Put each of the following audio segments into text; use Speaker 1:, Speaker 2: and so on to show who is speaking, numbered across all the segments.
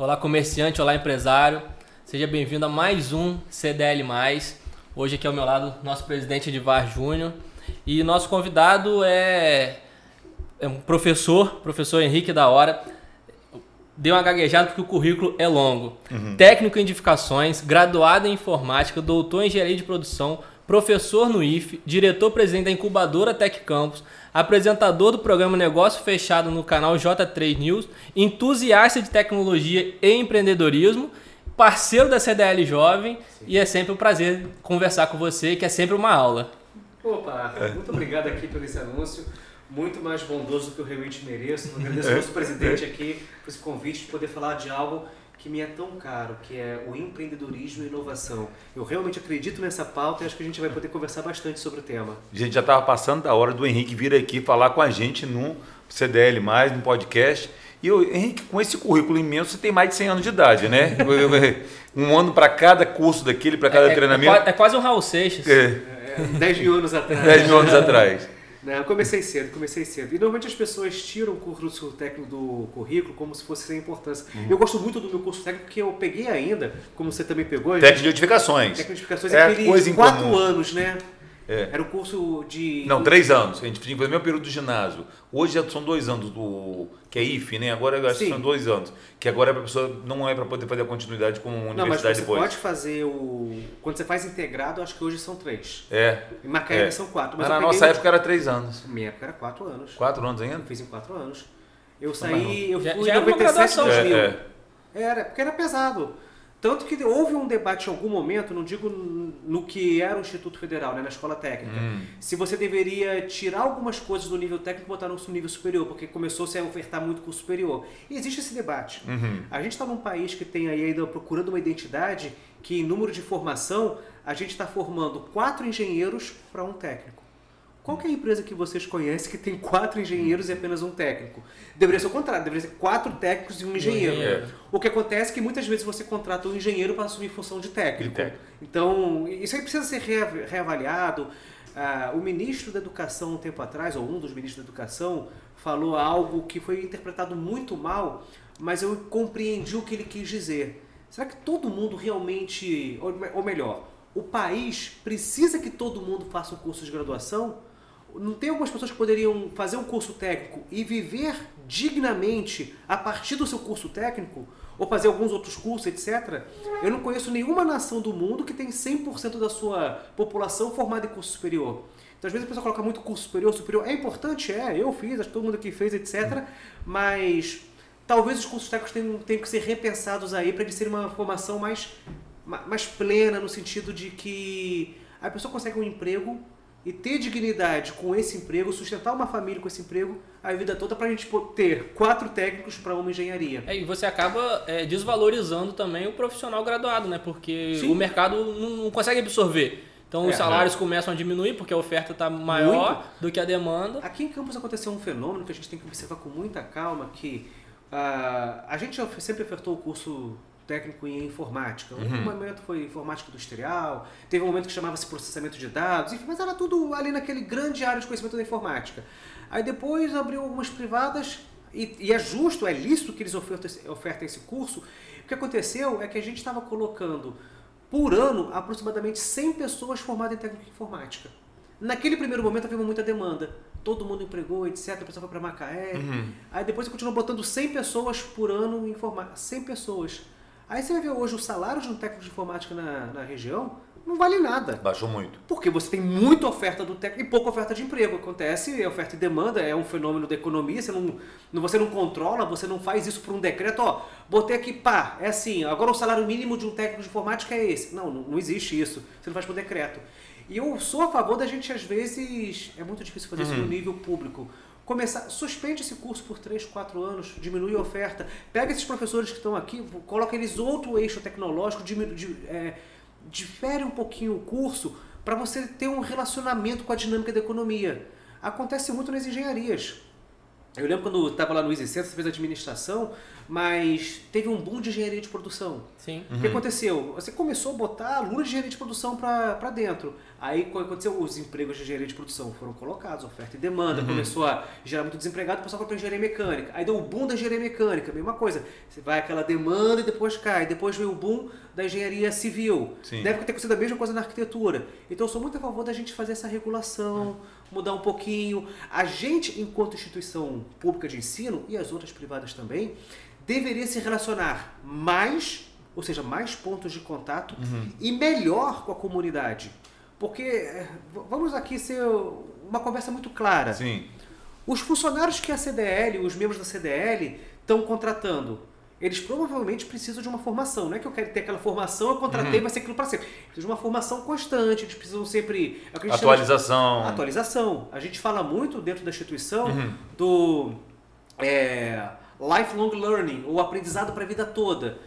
Speaker 1: Olá, comerciante, olá, empresário. Seja bem-vindo a mais um CDL. Hoje aqui ao meu lado, nosso presidente Edivar Júnior. E nosso convidado é, é um professor, professor Henrique da Hora. Deu uma gaguejada porque o currículo é longo. Uhum. Técnico em edificações, graduado em informática, doutor em engenharia de produção, professor no IFE, diretor-presidente da incubadora Tech Campus, apresentador do programa Negócio Fechado no canal J3 News, entusiasta de tecnologia e empreendedorismo, parceiro da CDL Jovem Sim. e é sempre um prazer conversar com você, que é sempre uma aula.
Speaker 2: Opa, muito obrigado aqui pelo esse anúncio, muito mais bondoso do que eu realmente mereço. Agradeço ao nosso presidente aqui por esse convite de poder falar de algo que me é tão caro, que é o empreendedorismo e inovação. Eu realmente acredito nessa pauta e acho que a gente vai poder conversar bastante sobre o tema.
Speaker 3: A gente já estava passando da hora do Henrique vir aqui falar com a gente no CDL, no podcast. E eu, Henrique, com esse currículo imenso, você tem mais de 100 anos de idade, né? um ano para cada curso daquele, para cada
Speaker 1: é, é
Speaker 3: treinamento.
Speaker 1: É, é, quase um Raul Seixas.
Speaker 2: É. 10 é, mil anos atrás.
Speaker 3: 10 mil anos atrás.
Speaker 2: Né? Eu comecei cedo, comecei cedo. E normalmente as pessoas tiram o curso técnico do currículo como se fosse sem importância. Uhum. Eu gosto muito do meu curso técnico porque eu peguei ainda, como você também pegou.
Speaker 3: Técnico de edificações.
Speaker 2: Técnico de edificações é aqueles quatro anos, né? É. Era o curso de.
Speaker 3: Não, três anos. A gente tinha que fazer o meu período do ginásio. Hoje já são dois anos do. que é IF, né? Agora eu acho Sim. que são dois anos. Que agora para pessoa. não é para poder fazer a continuidade com a universidade
Speaker 2: não, mas você
Speaker 3: depois.
Speaker 2: pode fazer o. Quando você faz integrado, acho que hoje são três.
Speaker 3: É.
Speaker 2: Em Macaé é. são quatro.
Speaker 3: Mas, na nossa época era três anos.
Speaker 2: Na minha época era quatro anos.
Speaker 3: Quatro anos ainda? Eu
Speaker 2: fiz em quatro anos. Eu saí. Eu
Speaker 1: já,
Speaker 2: fui
Speaker 1: já em 97 2000. É, é.
Speaker 2: Era, porque era pesado. Tanto que houve um debate em algum momento, não digo no que era o Instituto Federal, né, na escola técnica, hum. se você deveria tirar algumas coisas do nível técnico e botar no nível superior, porque começou-se a ofertar muito curso superior. E existe esse debate. Uhum. A gente está num país que tem aí ainda procurando uma identidade que, em número de formação, a gente está formando quatro engenheiros para um técnico. Qual é a empresa que vocês conhecem que tem quatro engenheiros e apenas um técnico? Deveria ser o contrário, deveria ser quatro técnicos e um engenheiro. É. O que acontece é que muitas vezes você contrata um engenheiro para assumir função de técnico. De técnico. Então, isso aí precisa ser reavaliado. Ah, o ministro da Educação, um tempo atrás, ou um dos ministros da Educação, falou algo que foi interpretado muito mal, mas eu compreendi o que ele quis dizer. Será que todo mundo realmente, ou melhor, o país precisa que todo mundo faça um curso de graduação? Não tem algumas pessoas que poderiam fazer um curso técnico e viver dignamente a partir do seu curso técnico, ou fazer alguns outros cursos, etc. Eu não conheço nenhuma nação do mundo que tem 100% da sua população formada em curso superior. Então, às vezes a pessoa coloca muito curso superior, superior. É importante, é, eu fiz, acho que todo mundo aqui fez, etc. Mas talvez os cursos técnicos tenham, tenham que ser repensados aí para eles serem uma formação mais, mais plena, no sentido de que a pessoa consegue um emprego e ter dignidade com esse emprego, sustentar uma família com esse emprego a vida toda para a gente ter quatro técnicos para uma engenharia.
Speaker 1: É, e você acaba é, desvalorizando também o profissional graduado, né? Porque Sim. o mercado não, consegue absorver. Então é, os salários começam a diminuir porque a oferta está maior Muito. do que a demanda.
Speaker 2: Aqui em Campos aconteceu um fenômeno que a gente tem que observar com muita calma, que uh, a gente sempre ofertou o curso técnico em informática. Um uhum. momento foi informática industrial, teve um momento que chamava-se processamento de dados, enfim, mas era tudo ali naquele grande área de conhecimento da informática. Aí depois abriu algumas privadas, e, e é justo, é lícito que eles ofertem, ofertem esse curso. O que aconteceu é que a gente estava colocando por ano aproximadamente 100 pessoas formadas em técnica informática. Naquele primeiro momento havia muita demanda. Todo mundo empregou, etc. A pessoa foi para Macaé. Uhum. Aí depois você continua botando 100 pessoas por ano em informática. 100 pessoas. Aí você vai ver hoje o salário de um técnico de informática na, na região não vale nada.
Speaker 3: Baixou muito.
Speaker 2: Porque você tem muita oferta do técnico e pouca oferta de emprego. Acontece, oferta e demanda, é um fenômeno da economia, você não, você não controla, você não faz isso por um decreto, ó, botei aqui, pá, é assim, agora o salário mínimo de um técnico de informática é esse. Não, não, não existe isso, você não faz por decreto. E eu sou a favor da gente, às vezes, é muito difícil fazer uhum. isso no nível público, começar, suspende esse curso por 3, 4 anos, diminui a oferta, pega esses professores que estão aqui, coloca eles outro eixo tecnológico, diminui, é, difere um pouquinho o curso para você ter um relacionamento com a dinâmica da economia. Acontece muito nas engenharias. Eu lembro quando estava lá no Easy Center, você fez administração, mas teve um boom de engenharia de produção.
Speaker 1: Sim.
Speaker 2: O que aconteceu? Você começou a botar alunos de engenharia de produção para dentro. Aí o que aconteceu? Os empregos de engenharia de produção foram colocados, oferta e demanda, começou a gerar muito desempregado, o pessoal foi para engenharia mecânica. Aí deu o boom da engenharia mecânica, mesma coisa. Você vai aquela demanda e depois cai. Depois veio o boom da engenharia civil.
Speaker 3: Sim.
Speaker 2: Deve ter acontecido a mesma coisa na arquitetura. Então eu sou muito a favor da gente fazer essa regulação, mudar um pouquinho. A gente, enquanto instituição pública de ensino, e as outras privadas também, deveria se relacionar mais, ou seja, mais pontos de contato e melhor com a comunidade. Porque, eh, vamos aqui ser uma conversa muito clara.
Speaker 3: Sim.
Speaker 2: Os funcionários que a CDL, os membros da CDL, estão contratando, eles provavelmente precisam de uma formação. Não é que eu quero ter aquela formação, eu contratei,
Speaker 3: Uhum.
Speaker 2: vai ser aquilo para sempre. Precisa de uma formação constante, eles precisam sempre. é o que a gente chama de-
Speaker 3: Atualização.
Speaker 2: Atualização. A gente fala muito dentro da instituição
Speaker 3: Uhum.
Speaker 2: do é, lifelong learning, ou aprendizado para a vida toda.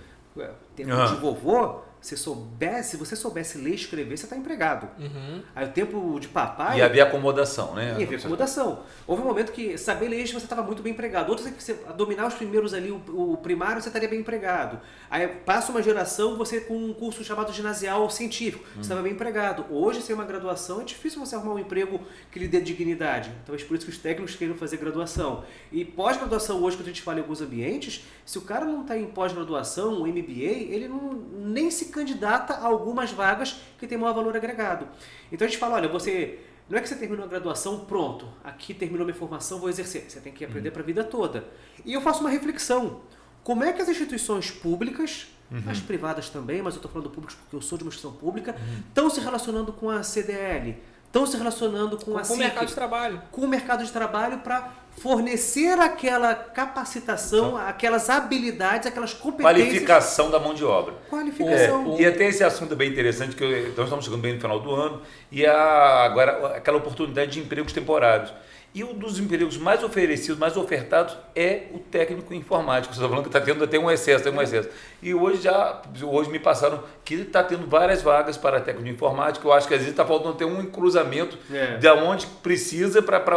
Speaker 2: Tempo
Speaker 3: Aham.
Speaker 2: de vovô, se soubesse, se você soubesse ler e escrever, você está empregado.
Speaker 1: Uhum.
Speaker 2: Aí o tempo de papai.
Speaker 3: E havia acomodação, né?
Speaker 2: Ia ver acomodação. Houve um momento que saber ler você estava muito bem empregado. Outros é que você dominar os primeiros ali, o, primário, você estaria bem empregado. Aí passa uma geração, você com um curso chamado ginasial científico, você estava bem empregado. Hoje, sem uma graduação, é difícil você arrumar um emprego que lhe dê dignidade. Talvez por isso que os técnicos queiram fazer graduação. E pós-graduação, hoje, quando a gente fala em alguns ambientes, se o cara não está em pós-graduação, um MBA, ele não, nem se candidata a algumas vagas que têm maior valor agregado. Então a gente fala, olha, você não é que você terminou a graduação, pronto, aqui terminou minha formação, vou exercer. Você tem que aprender para a vida toda. E eu faço uma reflexão. Como é que as instituições públicas, as privadas também, mas eu estou falando públicas porque eu sou de uma instituição pública, estão se relacionando com a CDL, estão se relacionando com,
Speaker 1: Com,
Speaker 2: a
Speaker 1: com o mercado de trabalho.
Speaker 2: com o mercado de trabalho para fornecer aquela capacitação, aquelas habilidades, aquelas competências.
Speaker 3: Qualificação da mão de obra.
Speaker 2: Qualificação.
Speaker 3: É, e até esse assunto é bem interessante, que nós estamos chegando bem no final do ano, e a, agora aquela oportunidade de empregos temporários. E um dos empregos mais oferecidos, mais ofertados, é o técnico informático. Você está falando que está tendo até um excesso, tem um excesso. E hoje já, hoje me passaram que está tendo várias vagas para técnico de informática. Eu acho que às vezes está faltando ter um cruzamento
Speaker 2: É.
Speaker 3: de onde precisa para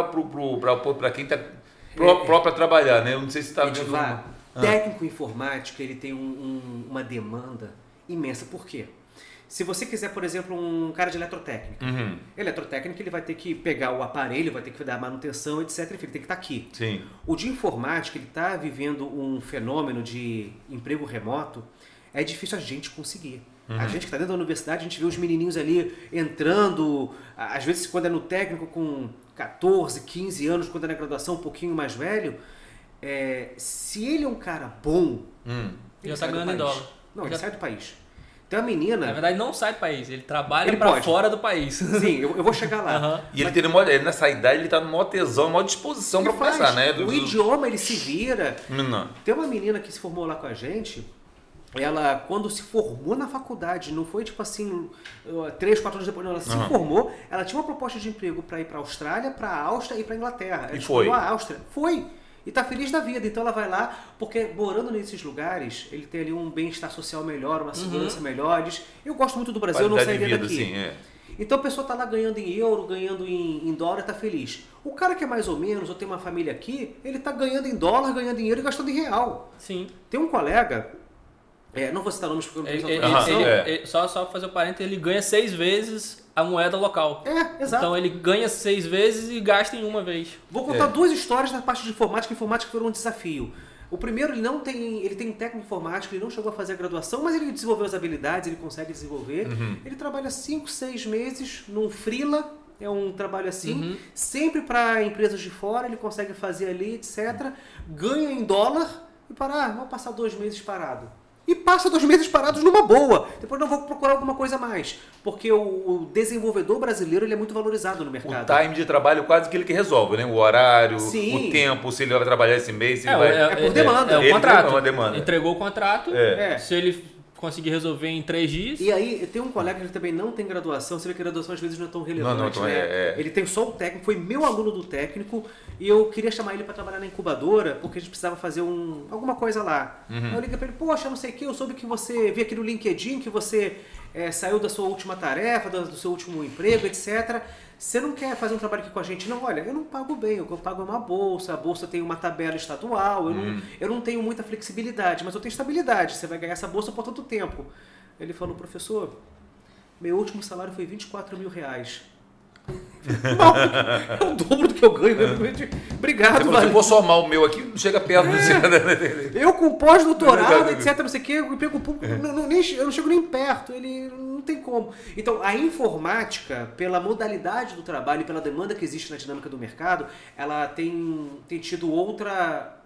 Speaker 3: quem está
Speaker 2: É.
Speaker 3: próprio a trabalhar, né? Eu não sei se está vendo.
Speaker 2: Edivar, técnico informática ele tem um- um- uma demanda imensa. Por quê? Se você quiser, por exemplo, um cara de eletrotécnica,
Speaker 3: Uhum,
Speaker 2: eletrotécnica ele vai ter que pegar o aparelho, vai ter que dar manutenção, etc. Enfim, ele tem que estar aqui.
Speaker 3: sim.
Speaker 2: O de informática ele está vivendo um fenômeno de emprego remoto. É difícil a gente conseguir. A gente que está dentro da universidade, a gente vê os menininhos ali entrando, às vezes quando é no técnico com 14, 15 anos, quando é na graduação um pouquinho mais velho. é, se ele é um cara bom,
Speaker 3: Hum.
Speaker 2: ele
Speaker 1: Já tá
Speaker 2: do
Speaker 1: ganhando em dólar.
Speaker 2: Não, ele
Speaker 1: Já-
Speaker 2: sai do país. Tem uma menina.
Speaker 1: Na verdade, não sai do país, ele trabalha
Speaker 2: Ele
Speaker 1: para
Speaker 2: pode.
Speaker 1: fora do país.
Speaker 2: Sim, eu, eu vou chegar lá.
Speaker 1: Aham.
Speaker 3: E ele tem maior- ele nessa idade, ele tá no maior tesão, maior disposição
Speaker 2: Ele
Speaker 3: para começar,
Speaker 2: faz.
Speaker 3: né?
Speaker 2: O idioma ele se vira.
Speaker 3: Não.
Speaker 2: Tem uma menina que se formou lá com a gente. Ela, quando se formou na faculdade, não foi tipo assim, três, quatro anos depois, não, ela se formou, ela tinha uma proposta de emprego para ir para a Austrália, para a Áustria e para a Inglaterra. Ela
Speaker 3: E foi.
Speaker 2: a Áustria. Foi. E tá feliz da vida. Então ela vai lá, porque morando nesses lugares, ele tem ali um bem-estar social melhor, uma segurança melhores. Eu gosto muito do Brasil, eu não sairia
Speaker 3: vida,
Speaker 2: daqui.
Speaker 3: sim, é.
Speaker 2: Então a pessoa tá lá ganhando em euro, ganhando em, em dólar, tá feliz. O cara que é mais ou menos, ou tem uma família aqui, ele tá ganhando em dólar, ganhando em euro e gastando em real.
Speaker 1: Sim.
Speaker 2: Tem um colega, é, não vou citar nomes porque eu não
Speaker 1: Ele,
Speaker 2: tenho
Speaker 1: ele-
Speaker 2: autorização.
Speaker 1: ele-
Speaker 3: é.
Speaker 1: ele- só, só pra fazer o parênteses, ele ganha seis vezes a moeda local.
Speaker 2: É, exato.
Speaker 1: Então ele ganha seis vezes e gasta em uma vez.
Speaker 2: Vou contar
Speaker 3: É.
Speaker 2: duas histórias da parte de informática. Informática foi um desafio. O primeiro, ele não tem, ele tem um técnico informático, ele não chegou a fazer a graduação, mas ele desenvolveu as habilidades, ele consegue desenvolver.
Speaker 3: Uhum.
Speaker 2: Ele trabalha 5, 6 meses num freela, é um trabalho assim,
Speaker 1: Uhum.
Speaker 2: sempre para empresas de fora, ele consegue fazer ali, etc. Ganha em dólar e para, ah, vou passar dois meses parado. E passa dois meses parados numa boa. Depois não vou procurar alguma coisa a mais. Porque o, o desenvolvedor brasileiro ele é muito valorizado no
Speaker 3: O
Speaker 2: mercado.
Speaker 3: time de trabalho quase que ele que resolve, né? O horário,
Speaker 2: Sim.
Speaker 3: o tempo, se ele vai trabalhar esse mês, se ele
Speaker 1: É,
Speaker 3: vai.
Speaker 2: é por demanda.
Speaker 1: É, o
Speaker 3: Ele
Speaker 1: contrato.
Speaker 3: é uma demanda.
Speaker 1: Entregou o contrato.
Speaker 3: É.
Speaker 2: É.
Speaker 1: Se ele conseguir resolver em três dias.
Speaker 2: E aí, tem um colega que também não tem graduação, você vê que a graduação às vezes não é tão relevante,
Speaker 3: Não, não, então
Speaker 2: né?
Speaker 3: é- é.
Speaker 2: Ele tem só o técnico, foi meu aluno do técnico, e eu queria chamar ele para trabalhar na incubadora, porque a gente precisava fazer um, alguma coisa lá.
Speaker 3: Uhum.
Speaker 2: Aí eu liguei para ele, poxa, não sei o que, eu soube que você, vi aqui no LinkedIn que você é, saiu da sua última tarefa, do, do seu último emprego, etc. Você não quer fazer um trabalho aqui com a gente? Não, olha, eu não pago bem, o que eu pago é uma bolsa, a bolsa tem uma tabela estadual, eu, não, eu não tenho muita flexibilidade, mas eu tenho estabilidade, você vai ganhar essa bolsa por tanto tempo. Ele falou, professor, meu último salário foi 24 mil reais. Não, é o dobro do que eu ganho. Obrigado,
Speaker 3: Você falou, se eu vou somar o meu aqui, não chega perto do seu.
Speaker 2: Eu com pós-doutorado, etc, não sei o quê, eu pego público, não, não, nem, eu não chego nem perto, ele não tem como. Então, a informática, pela modalidade do trabalho e pela demanda que existe na dinâmica do mercado, ela tem, tem tido outra,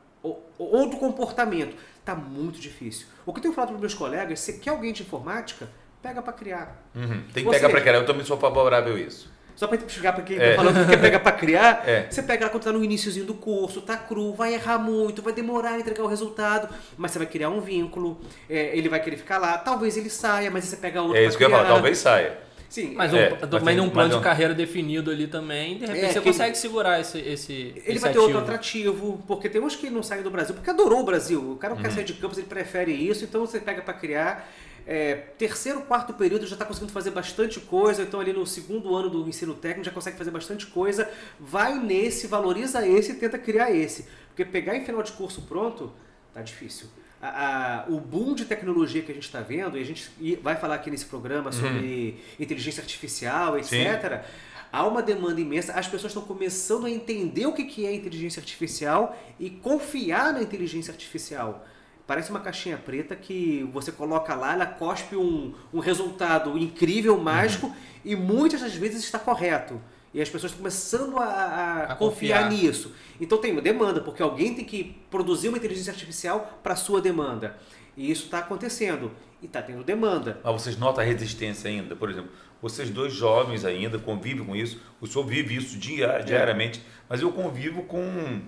Speaker 2: outro comportamento. Tá muito difícil. O que eu tenho falado para meus colegas, se quer alguém de informática, pega para criar.
Speaker 3: Uhum, tem que pegar para criar, eu também sou favorável a isso.
Speaker 2: Só para explicar para quem está é. falando que quer pegar para criar, é. você pega lá quando está no iníciozinho do curso, tá cru, vai errar muito, vai demorar a entregar o resultado, mas você vai criar um vínculo, é, ele vai querer ficar lá, talvez ele saia, mas você pega outro
Speaker 3: É isso que eu ia falar, talvez saia.
Speaker 1: Sim, mas, é, um, mas, um plano de carreira definido ali também, de repente é, você consegue segurar esse, esse
Speaker 2: Ele
Speaker 1: esse
Speaker 2: vai
Speaker 1: ter
Speaker 2: outro atrativo, porque tem uns que não saem do Brasil, porque adorou o Brasil. O cara não uhum. quer sair de campus, ele prefere isso, então você pega para criar é, terceiro, quarto período já está conseguindo fazer bastante coisa, então ali no segundo ano do ensino técnico já consegue fazer bastante coisa, vai nesse, valoriza esse e tenta criar esse. Porque pegar em final de curso pronto, tá difícil. A, a, o boom de tecnologia que a gente está vendo, e a gente vai falar aqui nesse programa sobre uhum. inteligência artificial, etc., Sim. há uma demanda imensa. As pessoas estão começando a entender o que é inteligência artificial e confiar na inteligência artificial. Parece uma caixinha preta que você coloca lá, ela cospe um, um resultado incrível, mágico, uhum. e muitas das vezes está correto. E as pessoas estão começando a, a, a confiar, confiar, nisso. Então tem uma demanda, porque alguém tem que produzir uma inteligência artificial para sua demanda. E isso está acontecendo. E está tendo demanda.
Speaker 3: Mas vocês notam a resistência ainda? Por exemplo, vocês dois jovens ainda convivem com isso. O senhor vive isso é. diariamente. É. Mas eu convivo com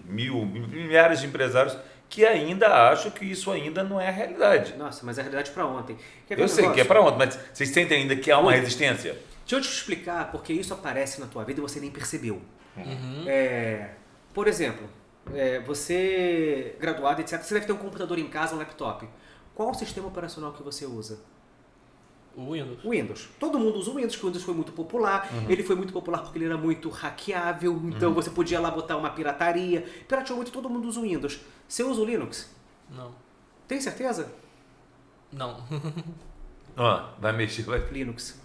Speaker 3: mil, milhares de empresários que ainda acham que isso ainda não é a realidade.
Speaker 2: Nossa, mas é a realidade para ontem.
Speaker 3: eu sei que é para ontem, mas vocês sentem ainda que há uma resistência?
Speaker 2: Deixa eu te explicar porque isso aparece na tua vida e você nem percebeu. Uhum. É, por exemplo, é, você graduado, etc., você deve ter um computador em casa, um laptop. Qual o sistema operacional que você usa?
Speaker 1: O Windows.
Speaker 2: Windows. Todo mundo usa o Windows, porque o Windows foi muito popular. Uhum. Ele foi muito popular porque ele era muito hackeável, então uhum. você podia lá botar uma pirataria. Pirateou muito, todo mundo usa o Windows. Você usa o Linux?
Speaker 1: Não.
Speaker 2: Tem certeza?
Speaker 1: Não.
Speaker 3: Ó, oh, vai mexer, vai.
Speaker 2: Linux.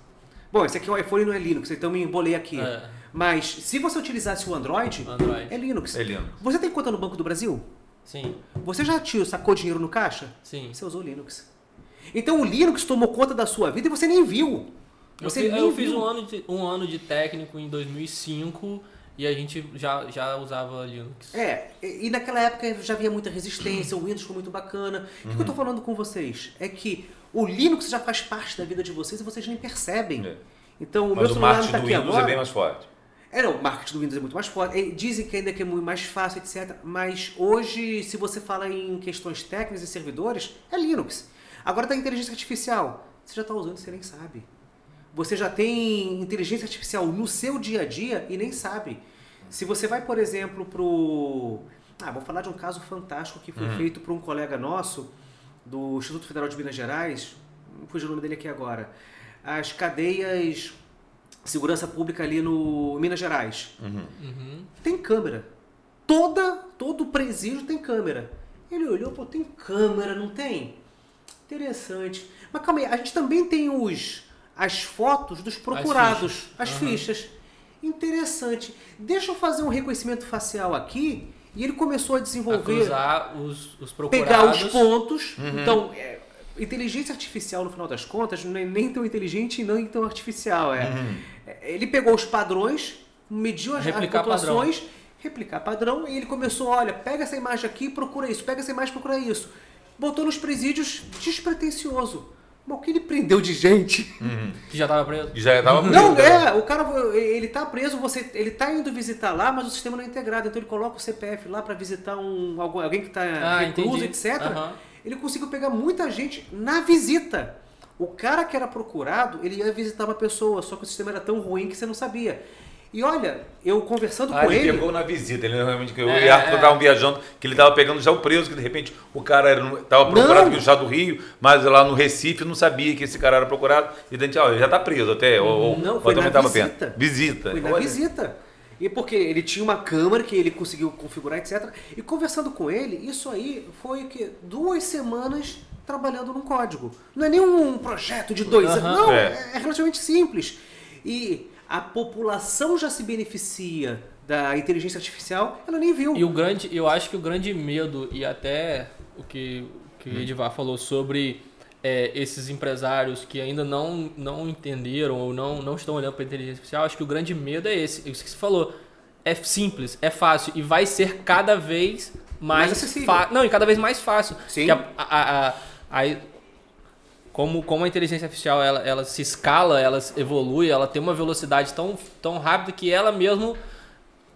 Speaker 2: Bom, esse aqui é o iPhone não é Linux, então me embolei aqui. É. Mas se você utilizasse o Android,
Speaker 1: Android,
Speaker 2: é Linux.
Speaker 3: É Linux.
Speaker 2: Você tem conta no Banco do Brasil?
Speaker 1: Sim.
Speaker 2: Você já sacou dinheiro no caixa?
Speaker 1: Sim.
Speaker 2: Você usou Linux. Então o Linux tomou conta da sua vida e você nem viu.
Speaker 1: Você eu, nem eu viu. fiz um ano, de, um ano de técnico em 2005 e a gente já, já usava Linux.
Speaker 2: É, e naquela época já havia muita resistência, o Windows foi muito bacana. Uhum. O que eu estou uhum. falando com vocês? É que o Linux já faz parte da vida de vocês e vocês nem percebem. É. Então, o
Speaker 3: Mas
Speaker 2: meu celular
Speaker 3: está
Speaker 2: aqui
Speaker 3: agora. é bem mais forte.
Speaker 2: É, não, o marketing do Windows é muito mais forte. Dizem que ainda que é muito mais fácil, etc. Mas hoje, se você fala em questões técnicas e servidores, é Linux. Agora da inteligência artificial, você já está usando e você nem sabe. Você já tem inteligência artificial no seu dia a dia e nem sabe. Se você vai, por exemplo, para o... Ah, vou falar de um caso fantástico que foi uhum. feito por um colega nosso do Instituto Federal de Minas Gerais, não fugiu o nome dele aqui agora, as cadeias segurança pública ali no Minas Gerais.
Speaker 3: Uhum. Uhum.
Speaker 2: Tem câmera. Toda, todo presídio tem câmera. Ele olhou, pô, tem câmera, não tem? Interessante. Mas calma aí, a gente também tem os as fotos dos procurados, as fichas. As uhum. fichas. Interessante. Deixa eu fazer um reconhecimento facial aqui. E ele começou a desenvolver.
Speaker 1: A os, os procurados.
Speaker 2: Pegar os pontos. Uhum. Então, é, inteligência artificial, no final das contas, não é nem tão inteligente e nem tão artificial. É. Uhum. é ele pegou os padrões, mediu as, replicar as pontuações, padrão. replicar padrão, e ele começou: olha, pega essa imagem aqui procura isso, pega essa imagem procura isso botou nos presídios despretensioso. Mas o que ele prendeu de gente?
Speaker 1: Uhum. Que já estava preso?
Speaker 3: Já estava preso.
Speaker 2: Não, é, o cara, ele tá preso, você, ele tá indo visitar lá, mas o sistema não é integrado. Então ele coloca o CPF lá para visitar um, alguém que está ah, recluso, entendi. etc. Uhum. Ele conseguiu pegar muita gente na visita. O cara que era procurado, ele ia visitar uma pessoa, só que o sistema era tão ruim que você não sabia. E olha, eu conversando
Speaker 3: Ah,
Speaker 2: com
Speaker 3: ele
Speaker 2: ele.
Speaker 3: pegou na visita, ele realmente que eu
Speaker 1: É,
Speaker 3: e Arthur
Speaker 1: é.
Speaker 3: estavam viajando, que ele estava pegando já o preso, que de repente o cara era, no- tava procurado no estado do Rio, mas lá no Recife não sabia que esse cara era procurado, e a gente, ó, ele já está preso até, ou,
Speaker 2: Não,
Speaker 3: ou
Speaker 2: foi
Speaker 3: também
Speaker 2: na visita.
Speaker 3: perto. Visita.
Speaker 2: Foi na
Speaker 3: Olha.
Speaker 2: visita. E porque ele tinha uma câmera que ele conseguiu configurar, etc. E conversando com ele, isso aí foi o quê? Duas semanas trabalhando num código. Não é nenhum projeto de dois anos. Não,
Speaker 3: É.
Speaker 2: é. é relativamente simples. E a população já se beneficia da inteligência artificial, ela nem viu.
Speaker 1: E o grande, eu acho que o grande medo, e até o que, o que o Edivar falou sobre é, esses empresários que ainda não, não entenderam ou não, não estão olhando para a inteligência artificial, acho que o grande medo é esse. Isso que você falou. É simples, é fácil e vai ser cada vez mais,
Speaker 2: Mais acessível.
Speaker 1: fácil. Não, e cada vez mais fácil.
Speaker 2: Sim.
Speaker 1: Que a- a- a- a- como, como a inteligência artificial ela, ela se escala, ela evolui, ela tem uma velocidade tão, tão rápida que ela mesmo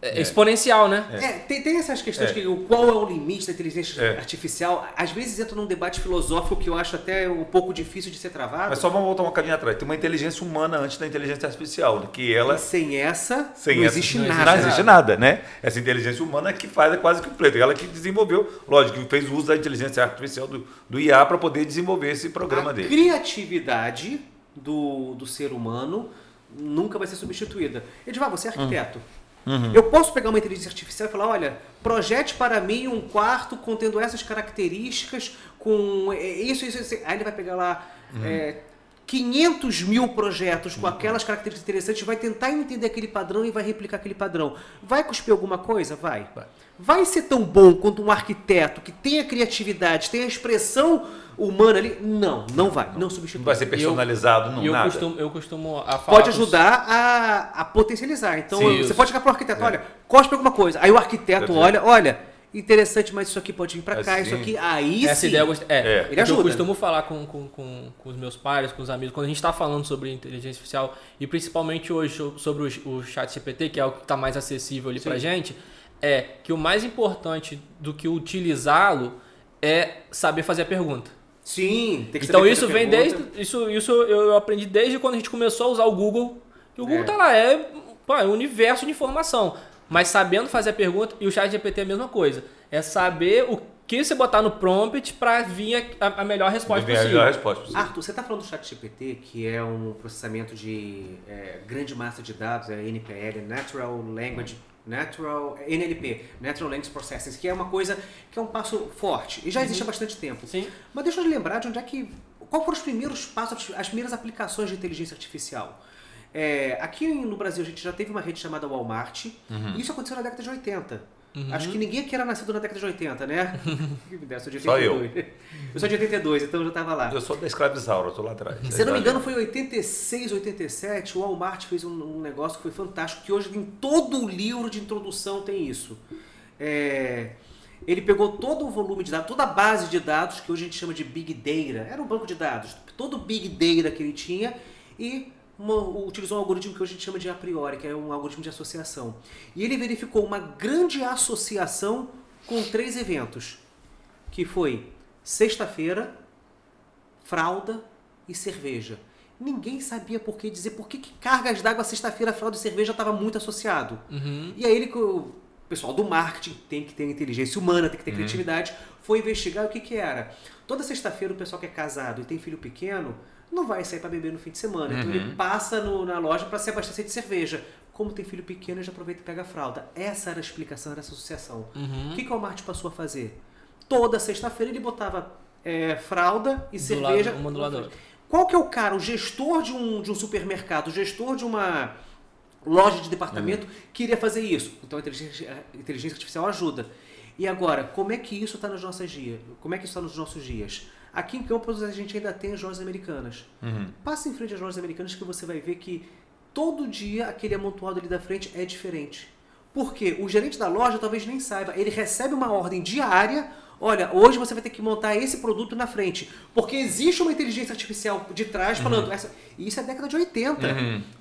Speaker 1: é, exponencial, né?
Speaker 2: É, tem, tem essas questões
Speaker 3: É.
Speaker 2: que o- qual é o limite da inteligência
Speaker 3: É.
Speaker 2: artificial. Às vezes entra num debate filosófico que eu acho até um pouco difícil de ser travado.
Speaker 3: Mas só vamos voltar um bocadinho atrás. Tem uma inteligência humana antes da inteligência artificial, né? que ela
Speaker 2: E sem essa,
Speaker 3: Sem
Speaker 2: não
Speaker 3: essa-
Speaker 2: existe
Speaker 1: não
Speaker 2: nada.
Speaker 3: Não existe nada, né? Essa inteligência humana é que faz é quase completo. Ela que desenvolveu, lógico, que fez uso da inteligência artificial do, do IA para poder desenvolver esse programa
Speaker 2: a
Speaker 3: dele.
Speaker 2: criatividade do, do ser humano nunca vai ser substituída. Edivar, você é arquiteto.
Speaker 3: Uhum.
Speaker 2: Eu posso pegar uma inteligência artificial e falar, olha, projete para mim um quarto contendo essas características, com é, isso, isso, isso. Aí ele vai pegar lá
Speaker 3: Uhum.
Speaker 2: é, 500 mil projetos com aquelas características interessantes, vai tentar entender aquele padrão e vai replicar aquele padrão. Vai cuspir alguma coisa? Vai.
Speaker 3: Vai.
Speaker 2: Vai ser tão bom quanto um arquiteto que tenha criatividade, tenha expressão humana ali? Não, não vai. Não substitui.
Speaker 3: Não vai ser personalizado, não,
Speaker 1: E eu
Speaker 3: nada.
Speaker 1: costumo, eu costumo a falar
Speaker 2: Pode ajudar a, a potencializar. Então,
Speaker 1: Sim,
Speaker 2: você
Speaker 1: isso.
Speaker 2: pode chegar para o arquiteto, olha, cospe alguma coisa. Aí o arquiteto olha, olha, interessante, mas isso aqui pode vir para cá,
Speaker 3: Assim.
Speaker 2: isso aqui, aí
Speaker 1: Essa
Speaker 2: sim.
Speaker 1: ideia eu gost- é,
Speaker 3: É.
Speaker 2: Ele ajuda.
Speaker 1: Eu costumo falar com, com, com, com os meus pais, com os amigos, quando a gente está falando sobre inteligência artificial e principalmente hoje so- sobre o, o chat GPT, que é o que está mais acessível ali pra gente, é que o mais importante do que utilizá-lo é saber fazer a pergunta.
Speaker 2: Sim, tem que
Speaker 1: Então
Speaker 2: saber
Speaker 1: isso vem desde. Isso, isso eu aprendi desde quando a gente começou a usar o Google. Que o Google
Speaker 2: É.
Speaker 1: tá lá, é, pô, é um universo de informação. Mas sabendo fazer a pergunta, e o chat GPT é a mesma coisa. É saber o que você botar no prompt para vir a, a melhor resposta
Speaker 3: Vem a
Speaker 1: possível.
Speaker 3: melhor resposta possível.
Speaker 2: Arthur, você está falando do chat GPT, que é um processamento de é, grande massa de dados, é NPL, Natural Language, Natural, NLP, Natural Language Processing, que é uma coisa que é um passo forte e já existe há bastante tempo.
Speaker 1: Sim.
Speaker 2: Mas deixa eu lembrar de onde é que. Qual foram os primeiros passos, as primeiras aplicações de inteligência artificial? É, aqui no Brasil a gente já teve uma rede chamada Walmart, e isso aconteceu na década de 80. Acho que ninguém aqui era nascido na década de 80, né? eu sou de 82.
Speaker 3: Só eu.
Speaker 2: Eu sou de 82, então eu já estava lá.
Speaker 3: Eu sou da escravizaura, eu tô lá atrás.
Speaker 2: Se eu não me engano, foi em 86, 87, o Walmart fez um, um negócio que foi fantástico, que hoje em todo livro de introdução tem isso. É, ele pegou todo o volume de dados, toda a base de dados, que hoje a gente chama de Big Data, era um banco de dados, todo o Big Data que ele tinha, e uma- utilizou um algoritmo que hoje a gente chama de a priori, que é um algoritmo de associação. E ele verificou uma grande associação com três eventos, que foi sexta-feira, fralda e cerveja. Ninguém sabia por que dizer por que, que cargas d'água sexta-feira, fralda e cerveja estava muito associado.
Speaker 1: Uhum.
Speaker 2: E aí ele, o pessoal do marketing tem que ter inteligência humana, tem que ter criatividade, foi investigar o que, que era. Toda sexta-feira o pessoal que é casado e tem filho pequeno não vai sair para beber no fim de semana. Então ele passa no- na loja para se abastecer de cerveja. Como tem filho pequeno, ele já aproveita e pega a fralda. Essa era a explicação dessa associação.
Speaker 1: Uhum.
Speaker 2: O que, que o Walmart passou a fazer? Toda sexta-feira ele botava é, fralda e
Speaker 1: Do
Speaker 2: cerveja.
Speaker 1: lado- uma do lado.
Speaker 2: Qual que é o cara, o gestor de um, de um supermercado, o gestor de uma loja de departamento, que iria fazer isso? Então a inteligência, a inteligência artificial ajuda. E agora, como é que isso está nos nossos dias? Como é que isso está nos nossos dias? Aqui em Campos a gente ainda tem as lojas americanas. Passa em frente às lojas americanas que você vai ver que todo dia aquele amontoado ali da frente é diferente. Por quê? O gerente da loja talvez nem saiba. Ele recebe uma ordem diária. Olha, hoje você vai ter que montar esse produto na frente. Porque existe uma inteligência artificial de trás falando. Essa, isso é década de 80.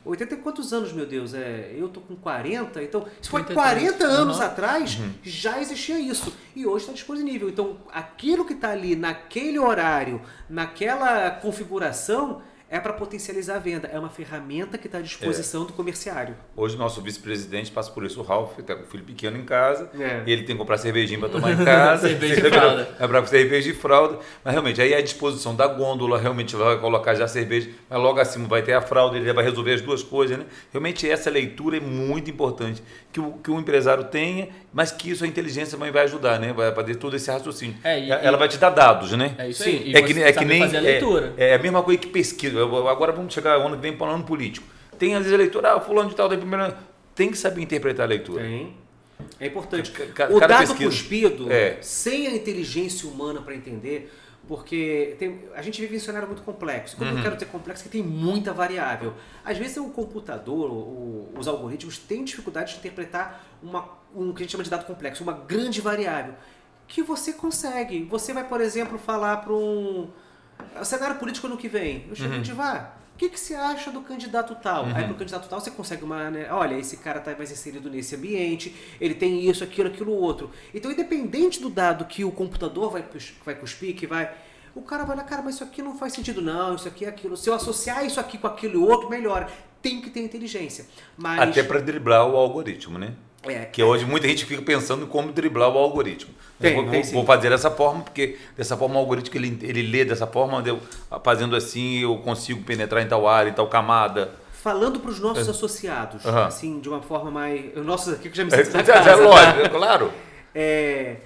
Speaker 2: 80 e quantos anos, meu Deus? É, eu tô com 40. Então, isso foi
Speaker 1: 33.
Speaker 2: 40 anos
Speaker 1: Uhum.
Speaker 2: atrás, já existia isso. E hoje está disponível. Então, aquilo que está ali naquele horário, naquela configuração, é para potencializar a venda, é uma ferramenta que está à disposição é. do comerciário.
Speaker 3: Hoje nosso vice-presidente passa por isso, o Ralph, está com o filho pequeno em casa, é. ele tem que comprar cervejinha para tomar em casa.
Speaker 1: cerveja de fralda.
Speaker 3: É para cerveja de fralda, mas realmente aí é a disposição da gôndola, realmente vai colocar já a cerveja, mas logo acima vai ter a fralda, ele já vai resolver as duas coisas, né? Realmente essa leitura é muito importante, que o, que o empresário tenha, mas que isso a inteligência também vai ajudar, né? Vai fazer todo esse raciocínio. É, e, Ela e... vai te dar dados, né?
Speaker 1: É isso aí.
Speaker 3: Sim. É que, é que nem. É, é a mesma coisa que pesquisa agora vamos chegar ano que vem para o ano político. Tem às vezes a leitura, ah, fulano de tal da primeira. Tem que saber interpretar a leitura.
Speaker 2: Tem. É importante. Cada, o dado pesquisa. cuspido, é. sem a inteligência humana para entender, porque tem, a gente vive em um cenário muito complexo. Quando uhum. eu quero ter complexo, que tem muita variável. Às vezes o computador, o, os algoritmos têm dificuldade de interpretar uma, um que a gente chama de dado complexo, uma grande variável, que você consegue. Você vai, por exemplo, falar para um o cenário político ano que vem. Eu chego uhum. de vá. O que, que você acha do candidato tal? Uhum. Aí pro candidato tal você consegue uma. Né, olha, esse cara tá mais inserido nesse ambiente, ele tem isso, aquilo, aquilo, outro. Então, independente do dado que o computador vai, vai cuspir, que vai. O cara vai lá, cara, mas isso aqui não faz sentido, não, isso aqui é aquilo. Se eu associar isso aqui com aquilo e outro, melhora. Tem que ter inteligência. Mas...
Speaker 3: Até para driblar o algoritmo, né? É, que hoje muita gente fica pensando em como driblar o algoritmo. Tem, vou, tem, vou, fazer dessa forma, porque dessa forma o algoritmo ele, ele lê dessa forma, eu, fazendo assim eu consigo penetrar em tal área, em tal camada.
Speaker 2: Falando para os nossos é. associados, uhum. assim, de uma forma mais. Nossos aqui que já me
Speaker 3: sinto na casa, é, lógico, tá? claro.
Speaker 2: É,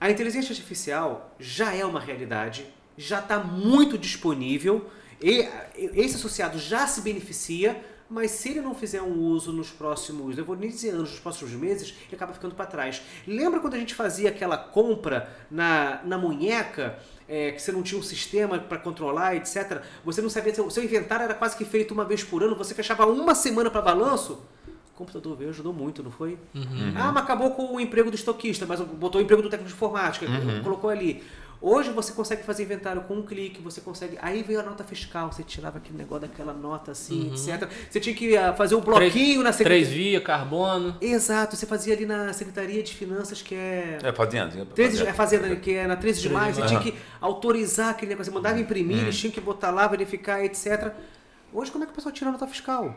Speaker 2: a inteligência artificial já é uma realidade, já está muito disponível, e esse associado já se beneficia mas se ele não fizer um uso nos próximos, eu vou nem dizer anos, nos próximos meses, ele acaba ficando para trás. Lembra quando a gente fazia aquela compra na, na munheca, é, que você não tinha um sistema para controlar, etc. Você não sabia, seu, seu inventário era quase que feito uma vez por ano, você fechava uma semana para balanço? O computador veio ajudou muito, não foi? Uhum. Ah, mas acabou com o emprego do estoquista, mas botou o emprego do técnico de informática, uhum. colocou ali. Hoje você consegue fazer inventário com um clique, você consegue. Aí veio a nota fiscal, você tirava aquele negócio daquela nota assim, uhum. etc. Você tinha que uh, fazer um bloquinho três,
Speaker 1: na secretaria. Três via, carbono.
Speaker 2: Exato, você fazia ali na Secretaria de Finanças, que é.
Speaker 3: É fazenda.
Speaker 2: É fazenda, é fazenda que é na 13 de maio, você tinha que autorizar aquele negócio, você mandava imprimir, uhum. eles tinham que botar lá, verificar, etc. Hoje, como é que o pessoal tira a nota fiscal?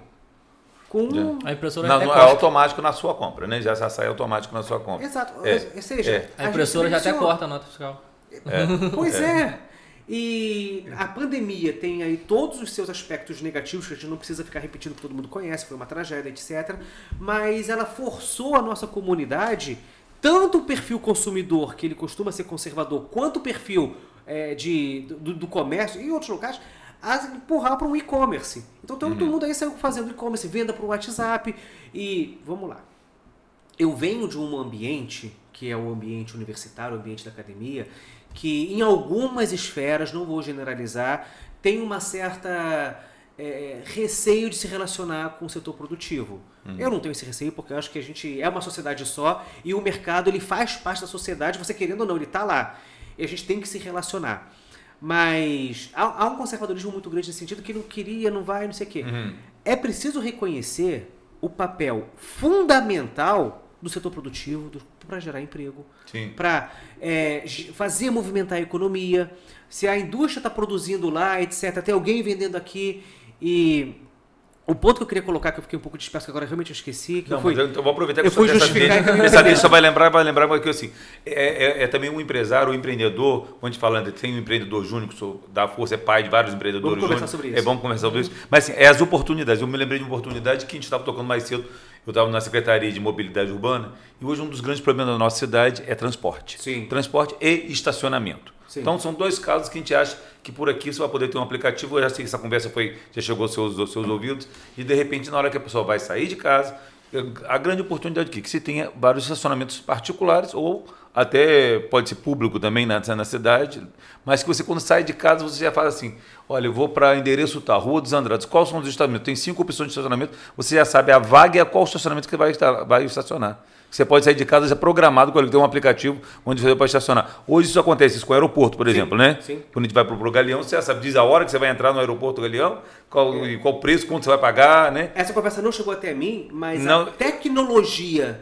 Speaker 3: com a impressora não, não é automático na sua compra, né? Já sai automático na sua compra.
Speaker 2: Exato. É. Ou seja, é.
Speaker 1: a, a impressora já até corta a nota fiscal.
Speaker 2: É. Pois é. é. E a pandemia tem aí todos os seus aspectos negativos que a gente não precisa ficar repetindo que todo mundo conhece, foi uma tragédia, etc. Mas ela forçou a nossa comunidade, tanto o perfil consumidor, que ele costuma ser conservador, quanto o perfil é, de, do, do comércio e outros locais, a empurrar para um e-commerce. Então todo uhum. mundo aí saiu fazendo e-commerce, venda para o WhatsApp e vamos lá. Eu venho de um ambiente que é o ambiente universitário, o ambiente da academia, que em algumas esferas, não vou generalizar, tem uma certa é, receio de se relacionar com o setor produtivo. Uhum. Eu não tenho esse receio porque eu acho que a gente é uma sociedade só e o mercado ele faz parte da sociedade, você querendo ou não, ele está lá. E a gente tem que se relacionar. Mas há, há, um conservadorismo muito grande nesse sentido que não queria, não vai, não sei o quê. Uhum. É preciso reconhecer o papel fundamental do setor produtivo, para gerar emprego, para é, fazer movimentar a economia. Se a indústria está produzindo lá, etc., tem alguém vendendo aqui e o ponto que eu queria colocar, que eu fiquei um pouco disperso, que agora realmente eu esqueci. Que
Speaker 3: não,
Speaker 2: eu, fui,
Speaker 3: eu, vou aproveitar que
Speaker 2: eu fui justificar
Speaker 3: essa deixa vai lembrar, vai lembrar que assim, é, é, é, também um empresário, um empreendedor, quando a gente falando, tem um empreendedor júnior, que sou da Força, é pai de vários empreendedores
Speaker 2: vamos conversar sobre isso.
Speaker 3: É bom conversar sobre isso. Mas assim, é as oportunidades. Eu me lembrei de uma oportunidade que a gente estava tocando mais cedo. Eu estava na Secretaria de Mobilidade Urbana e hoje um dos grandes problemas da nossa cidade é transporte.
Speaker 2: Sim.
Speaker 3: Transporte e estacionamento. Sim. Então são dois casos que a gente acha que por aqui você vai poder ter um aplicativo. Eu já sei que essa conversa foi, já chegou aos seus, aos seus ouvidos, e de repente, na hora que a pessoa vai sair de casa, a grande oportunidade aqui, que se tenha vários estacionamentos particulares ou até pode ser público também na, na cidade, mas que você quando sai de casa você já fala assim, olha, eu vou para endereço tal, Rua dos Andrades, quais são os estacionamentos? Tem cinco opções de estacionamento, você já sabe a vaga e a qual estacionamento que vai, vai estacionar. Você pode sair de casa já programado, quando tem um aplicativo onde você pode estacionar. Hoje isso acontece isso com o aeroporto, por exemplo,
Speaker 2: sim,
Speaker 3: né?
Speaker 2: Sim.
Speaker 3: Quando a gente vai para o Galeão, você sabe, diz a hora que você vai entrar no aeroporto Galeão, qual, é. qual preço, quanto você vai pagar, né?
Speaker 2: Essa conversa não chegou até mim, mas não, a tecnologia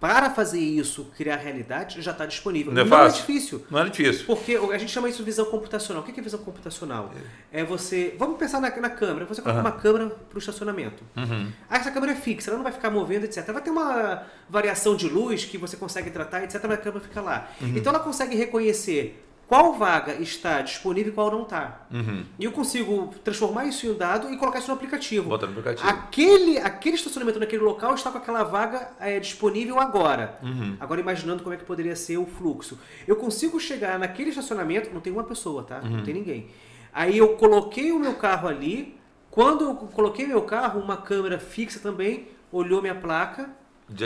Speaker 2: para fazer isso, criar realidade, já está disponível.
Speaker 3: Não é
Speaker 2: Não é
Speaker 3: fácil.
Speaker 2: difícil.
Speaker 3: Não é difícil.
Speaker 2: Porque a gente chama isso de visão computacional. O que é visão computacional? É, você. Vamos pensar na, na câmera. Você coloca
Speaker 3: Aham.
Speaker 2: uma câmera para o estacionamento.
Speaker 3: Uhum.
Speaker 2: Ah, essa câmera é fixa, ela não vai ficar movendo, etc. Vai ter uma variação de luz que você consegue tratar, etc. Mas a câmera fica lá.
Speaker 3: Uhum.
Speaker 2: Então ela consegue reconhecer qual vaga está disponível e qual não está.
Speaker 3: Uhum.
Speaker 2: E eu consigo transformar isso em um dado e colocar isso no aplicativo.
Speaker 3: Bota no aplicativo.
Speaker 2: Aquele, aquele estacionamento naquele local está com aquela vaga é, disponível agora.
Speaker 3: Uhum.
Speaker 2: Agora imaginando como é que poderia ser o fluxo. Eu consigo chegar naquele estacionamento, não tem uma pessoa, tá?
Speaker 3: Uhum.
Speaker 2: Não tem ninguém. Aí eu coloquei o meu carro ali. Quando eu coloquei meu carro, uma câmera fixa também olhou minha placa.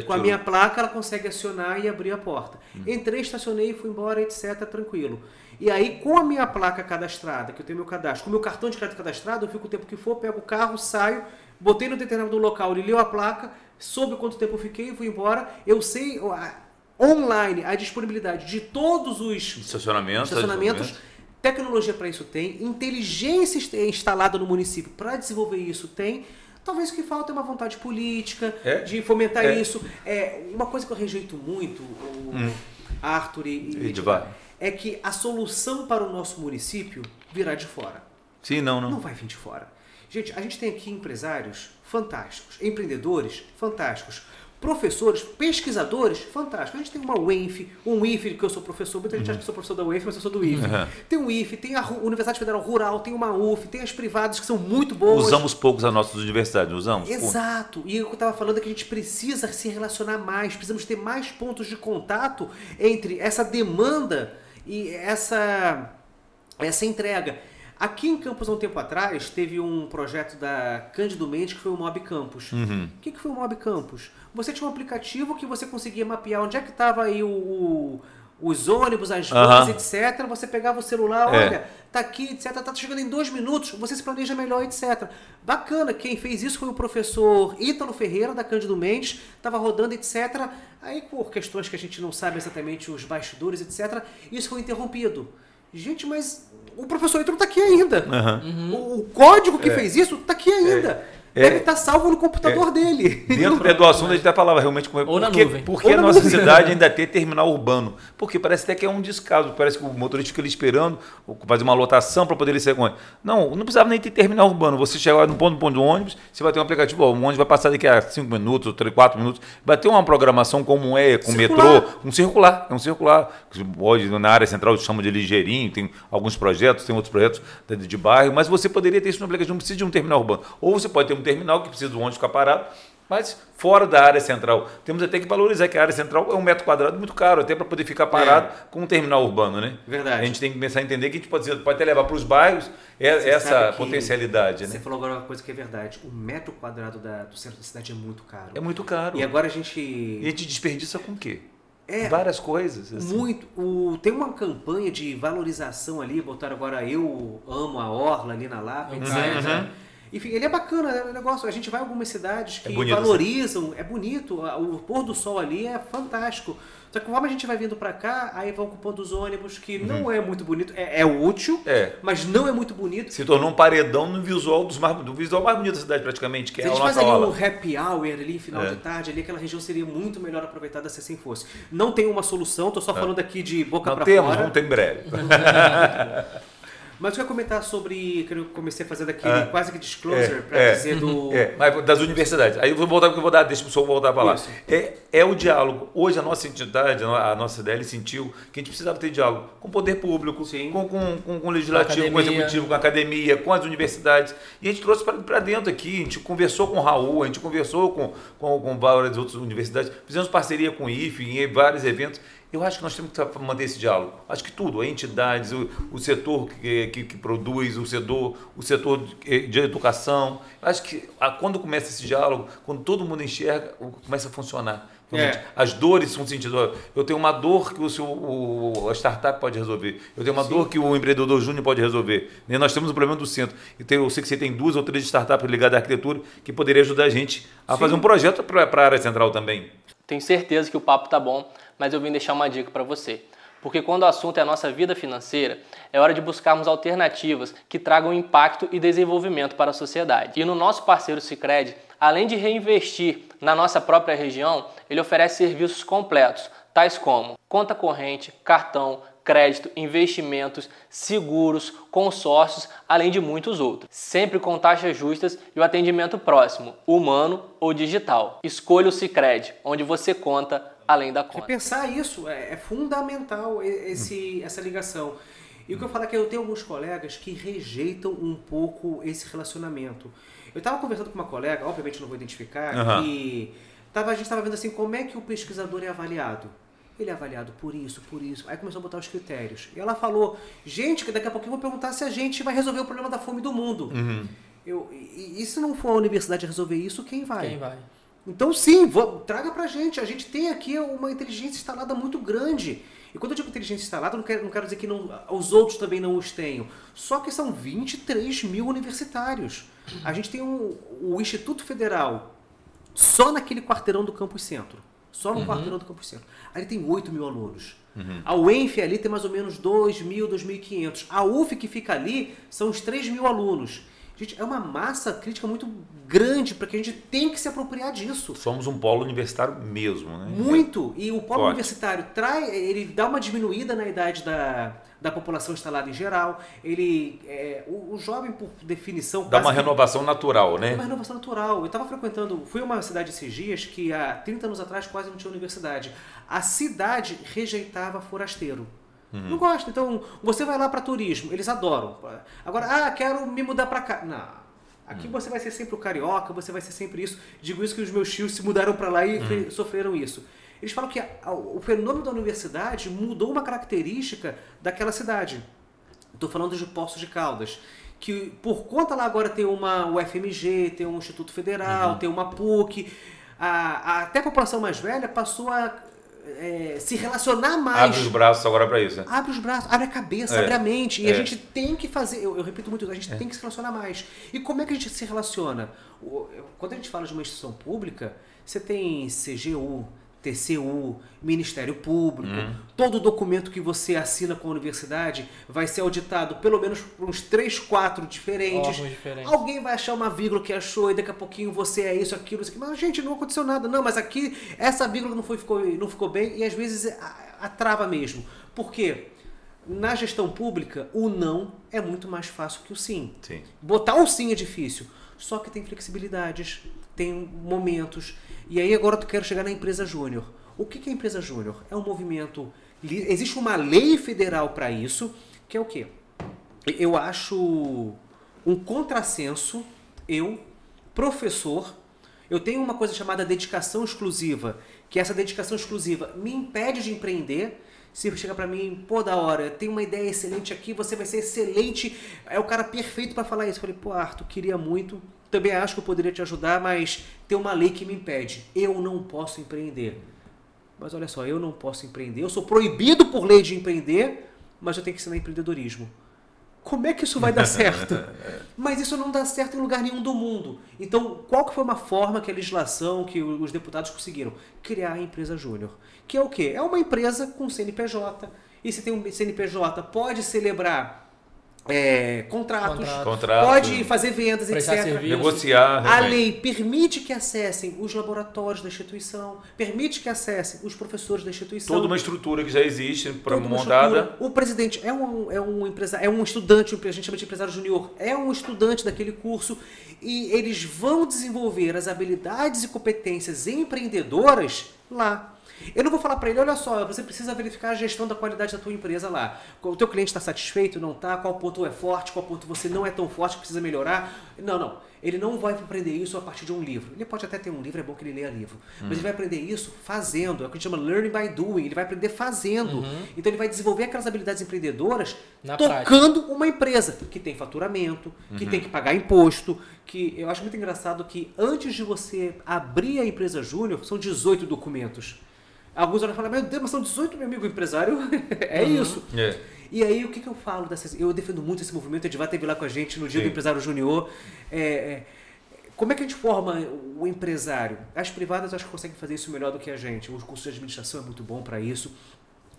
Speaker 2: Com a minha placa, ela consegue acionar e abrir a porta.
Speaker 3: Uhum.
Speaker 2: Entrei, estacionei, fui embora, etc. Tranquilo. E aí, com a minha placa cadastrada, que eu tenho meu cadastro, com o meu cartão de crédito cadastrado, eu fico o tempo que for, pego o carro, saio, botei no determinado local, ele leu a placa, soube quanto tempo eu fiquei, fui embora. Eu sei online a disponibilidade de todos os
Speaker 3: Estacionamento.
Speaker 2: estacionamentos. Tecnologia para isso tem, inteligência instalada no município para desenvolver isso tem. Talvez o que falta é uma vontade política
Speaker 3: É?
Speaker 2: de fomentar
Speaker 3: É.
Speaker 2: isso. É uma coisa que eu rejeito muito, o Arthur e, e
Speaker 3: Edivar.
Speaker 2: é que a solução para o nosso município virá de fora.
Speaker 3: Sim, não, não.
Speaker 2: Não vai vir de fora. Gente, a gente tem aqui empresários fantásticos, empreendedores fantásticos, professores, pesquisadores fantásticos. A gente tem uma UENF, um IFE, que eu sou professor, muita gente acha que eu sou professor da UENF, mas eu sou do IFE.
Speaker 3: Uhum.
Speaker 2: Tem o IFE, tem a Universidade Federal Rural, tem uma UF, tem as privadas que são muito boas.
Speaker 3: Usamos poucos as nossas universidades, usamos?
Speaker 2: Exato. E o que eu estava falando é que a gente precisa se relacionar mais, precisamos ter mais pontos de contato entre essa demanda e essa, essa entrega. Aqui em Campos, há um tempo atrás, teve um projeto da Cândido Mendes que foi o Mob Campus.
Speaker 3: Uhum.
Speaker 2: O que, que foi o Mob Campus? Você tinha um aplicativo que você conseguia mapear onde é que estava aí o, o- os ônibus, as vans, etc. Você pegava o celular,
Speaker 3: É.
Speaker 2: olha, tá aqui, etc. Tá chegando em dois minutos, você se planeja melhor, etc. Bacana, quem fez isso foi o professor Ítalo Ferreira, da Cândido Mendes, estava rodando, etc. Aí, por questões que a gente não sabe exatamente os bastidores, etc., isso foi interrompido. Gente, mas o professor Ítalo está aqui ainda.
Speaker 3: Aham.
Speaker 2: O, o código que fez isso está aqui ainda.
Speaker 3: É.
Speaker 2: Deve estar salvo no computador dele.
Speaker 3: Dentro é do assunto, a gente até falava realmente como é
Speaker 1: Ou na
Speaker 3: porque,
Speaker 1: nuvem.
Speaker 3: porque
Speaker 2: Ou
Speaker 3: a nossa
Speaker 2: nuvem.
Speaker 3: cidade ainda tem terminal urbano. Porque parece até que é um descaso. Parece que o motorista fica ali esperando fazer uma lotação para poder ele com ele. Não, não precisava nem ter terminal urbano. Você chegar no ponto, no ponto do ônibus, você vai ter um aplicativo. Ó, o ônibus vai passar daqui a 5 minutos, 3, 4 minutos. Vai ter uma programação como é com o
Speaker 2: Circular.
Speaker 3: metrô, um circular. É um circular. Que Pode, na área central chama de ligeirinho, tem alguns projetos, tem outros projetos de, de bairro, mas você poderia ter isso no aplicativo, não precisa de um terminal urbano. Ou você pode ter um terminal que precisa do ônibus ficar parado, mas fora da área central. Temos até que valorizar que a área central é um metro quadrado muito caro, até para poder ficar parado com um terminal urbano, né?
Speaker 2: Verdade.
Speaker 3: A gente tem que começar a entender que a gente pode, pode até levar para os bairros é-
Speaker 2: Você
Speaker 3: essa potencialidade,
Speaker 2: Você
Speaker 3: né?
Speaker 2: falou agora uma coisa que é verdade. O metro quadrado da- do centro da cidade é muito caro.
Speaker 3: É muito caro.
Speaker 2: E agora a
Speaker 3: E a
Speaker 2: gente.
Speaker 3: gente desperdiça com o quê?
Speaker 2: É.
Speaker 3: Várias coisas. assim.
Speaker 2: Muito. O, tem uma campanha de valorização ali, botaram agora Eu Amo a Orla ali na Lapa, etc.
Speaker 3: uhum.
Speaker 2: Enfim, ele é bacana, né? O negócio. A gente vai em algumas cidades que
Speaker 3: É bonito,
Speaker 2: valorizam, é bonito, a- o pôr do sol ali é fantástico. Só que conforme a gente vai vindo pra cá, aí vão ocupando os ônibus, que não é muito bonito, é, é útil,
Speaker 3: Uhum. É.
Speaker 2: mas não é muito bonito.
Speaker 3: Se tornou um paredão no visual dos mais, do visual mais bonito da cidade, praticamente, que
Speaker 2: Se
Speaker 3: é
Speaker 2: a
Speaker 3: a
Speaker 2: gente faz ali um happy hour ali, final
Speaker 3: É.
Speaker 2: de tarde, ali aquela região seria muito melhor aproveitada se assim fosse. Não tem uma solução, tô só falando aqui de boca
Speaker 3: Não temos,
Speaker 2: fora.
Speaker 3: vamos ter em breve.
Speaker 2: Mas eu ia comentar sobre que eu comecei fazendo aquele
Speaker 3: Ah.
Speaker 2: quase que disclosure
Speaker 3: É,
Speaker 2: pra
Speaker 3: é.
Speaker 2: dizer do
Speaker 3: É, mas das universidades. Aí eu vou voltar porque eu vou dar, deixa o pessoal voltar a falar.
Speaker 2: Isso.
Speaker 3: É, é o diálogo. Hoje a nossa entidade, a nossa CDL sentiu que a gente precisava ter diálogo com o poder público,
Speaker 2: Sim.
Speaker 3: com, com, com, com o legislativo, com o executivo, com a academia, com as universidades. E a gente trouxe para dentro aqui, a gente conversou com o Raul, a gente conversou com, com, com várias outras universidades, fizemos parceria com o IFE em vários eventos. Eu acho que nós temos que manter esse diálogo. Acho que tudo, as entidades, o, o setor que, que, que produz, o setor, o setor de, de educação. Eu acho que a- quando começa esse diálogo, quando todo mundo enxerga, começa a funcionar.
Speaker 2: É.
Speaker 3: As dores são sentidas. Eu tenho uma dor que o seu, o, a startup pode resolver. Eu tenho uma dor que o empreendedor júnior pode resolver. E nós temos o problema do centro. E tem- eu sei que você tem duas ou três startups ligadas à arquitetura que poderia ajudar a gente a fazer um projeto para a área central também.
Speaker 1: Tenho certeza que o papo tá bom, mas eu vim deixar uma dica para você. Porque quando o assunto é a nossa vida financeira, é hora de buscarmos alternativas que tragam impacto e desenvolvimento para a sociedade. E no nosso parceiro Sicredi, além de reinvestir na nossa própria região, ele oferece serviços completos, tais como conta corrente, cartão, crédito, investimentos, seguros, consórcios, além de muitos outros. Sempre com taxas justas e o atendimento próximo, humano ou digital. Escolha o Cicred, onde você conta além da conta.
Speaker 2: Pensar isso é, é fundamental esse, essa ligação. E o que eu falo é que eu tenho alguns colegas que rejeitam um pouco esse relacionamento. Eu estava conversando com uma colega, obviamente não vou identificar, uhum. e tava, a gente estava vendo assim como é que o pesquisador é avaliado. Ele é avaliado por isso, por isso. Aí começou a botar os critérios. E ela falou, gente, que daqui a pouco eu vou perguntar se a gente vai resolver o problema da fome do mundo. Uhum. Eu, e, e, se não for a universidade resolver isso, quem vai?
Speaker 1: Quem vai?
Speaker 2: Então sim, traga pra gente. A gente tem aqui uma inteligência instalada muito grande. E quando eu digo inteligência instalada, não quero, não quero dizer que não, os outros também não os tenham. Só que são 23 mil universitários. A gente tem um, o Instituto Federal só naquele quarteirão do Campus Centro. Só no uhum. quarteirão do Campus Centro. Ali tem 8 mil alunos. Uhum. A UENF ali tem mais ou menos 2 mil, 2.500. A UF que fica ali são os 3 mil alunos. Gente, é uma massa crítica muito grande para que a gente tem que se apropriar disso.
Speaker 3: Somos um polo universitário mesmo, né?
Speaker 2: Muito. E o polo Forte. universitário traz, ele dá uma diminuída na idade da, da população instalada em geral. Ele, é, o, o, jovem, por definição,
Speaker 3: dá uma renovação natural, né?
Speaker 2: Uma renovação natural. Eu estava frequentando, fui a uma cidade esses dias que há 30 anos atrás quase não tinha universidade. A cidade rejeitava forasteiro. Uhum. Não gosta. Então, você vai lá para turismo, eles adoram. Agora, ah, quero me mudar para cá. Não. Aqui uhum. você vai ser sempre o carioca, você vai ser sempre isso. Digo isso que os meus tios se mudaram para lá e uhum. sofreram isso. Eles falam que a, o fenômeno da universidade mudou uma característica daquela cidade. Estou falando de Poços de Caldas. Que por conta lá agora tem uma UFMG, tem um Instituto Federal, uhum. tem uma PUC. A, a, até a população mais velha passou a é, se relacionar mais.
Speaker 3: Abre os braços agora para isso. Né?
Speaker 2: Abre os braços, abre a cabeça, é, abre a mente. E é. a gente tem que fazer, eu, eu repito muito, a gente é. tem que se relacionar mais. E como é que a gente se relaciona? Quando a gente fala de uma instituição pública, você tem CGU, TCU, Ministério Público, hum. todo documento que você assina com a universidade vai ser auditado pelo menos por uns 3, 4 diferentes.
Speaker 1: diferentes.
Speaker 2: Alguém vai achar uma vírgula que achou e daqui a pouquinho você é isso, aquilo, isso aqui. Mas, gente, não aconteceu nada. Não, mas aqui essa vírgula não, foi, ficou, não ficou bem e às vezes atrava mesmo. Por quê? Na gestão pública, o não é muito mais fácil que o sim.
Speaker 3: sim.
Speaker 2: Botar um sim é difícil. Só que tem flexibilidades, tem momentos e aí agora eu quero chegar na empresa júnior. O que é a empresa júnior? É um movimento. Existe uma lei federal para isso, que é o quê? Eu acho um contrassenso, eu, professor, eu tenho uma coisa chamada dedicação exclusiva, que essa dedicação exclusiva me impede de empreender. Se chega para mim, pô, da hora, tem uma ideia excelente aqui, você vai ser excelente, é o cara perfeito para falar isso. Eu falei, pô, Arthur, queria muito, também acho que eu poderia te ajudar, mas tem uma lei que me impede. Eu não posso empreender. Mas olha só, eu não posso empreender. Eu sou proibido por lei de empreender, mas eu tenho que ensinar empreendedorismo. Como é que isso vai dar certo? mas isso não dá certo em lugar nenhum do mundo. Então, qual que foi uma forma que a legislação, que os deputados conseguiram? Criar a empresa júnior. Que é o quê? É uma empresa com CNPJ. E se tem um CNPJ, pode celebrar é, contratos,
Speaker 3: Contrato.
Speaker 2: pode fazer vendas, etc.
Speaker 3: Serviço. Negociar.
Speaker 2: A lei permite que acessem os laboratórios da instituição, permite que acessem os professores da instituição.
Speaker 3: Toda uma estrutura que já existe para montada.
Speaker 2: O presidente é um, é um empresário, é um estudante, a gente chama de empresário junior, é um estudante daquele curso e eles vão desenvolver as habilidades e competências empreendedoras lá. Eu não vou falar para ele, olha só, você precisa verificar a gestão da qualidade da tua empresa lá. O teu cliente está satisfeito, não está? Qual ponto é forte, qual ponto você não é tão forte, precisa melhorar. Não, não. Ele não vai aprender isso a partir de um livro. Ele pode até ter um livro, é bom que ele leia livro. Mas ele vai aprender isso fazendo. É o que a gente chama learning by doing. Ele vai aprender fazendo. Uhum. Então ele vai desenvolver aquelas habilidades empreendedoras Na tocando prática. uma empresa que tem faturamento, que uhum. tem que pagar imposto. Que eu acho muito engraçado que antes de você abrir a empresa júnior, são 18 documentos. Alguns olham e falam, meu Deus, mas são 18 meu amigo empresário. é uhum. isso.
Speaker 3: É.
Speaker 2: E aí, o que, que eu falo dessas. Eu defendo muito esse movimento, a Edivar teve lá com a gente no dia Sim. do empresário júnior. É, é, como é que a gente forma o empresário? As privadas acho que conseguem fazer isso melhor do que a gente. O curso de administração é muito bom para isso.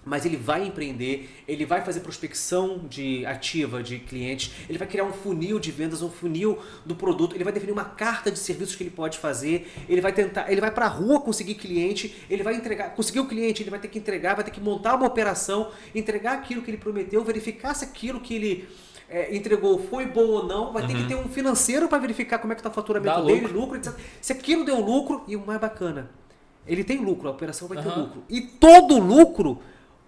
Speaker 2: Mas ele vai empreender, ele vai fazer prospecção de ativa de clientes, ele vai criar um funil de vendas, um funil do produto, ele vai definir uma carta de serviços que ele pode fazer, ele vai tentar, ele vai para a rua conseguir cliente, ele vai entregar, conseguir o cliente, ele vai ter que entregar, vai ter que montar uma operação, entregar aquilo que ele prometeu, verificar se aquilo que ele é, entregou foi bom ou não, vai uhum. ter que uhum. ter um financeiro para verificar como é que está o faturamento Dá dele, lucro, lucro etc. Se aquilo deu lucro, e o mais bacana, ele tem lucro, a operação vai uhum. ter lucro. E todo lucro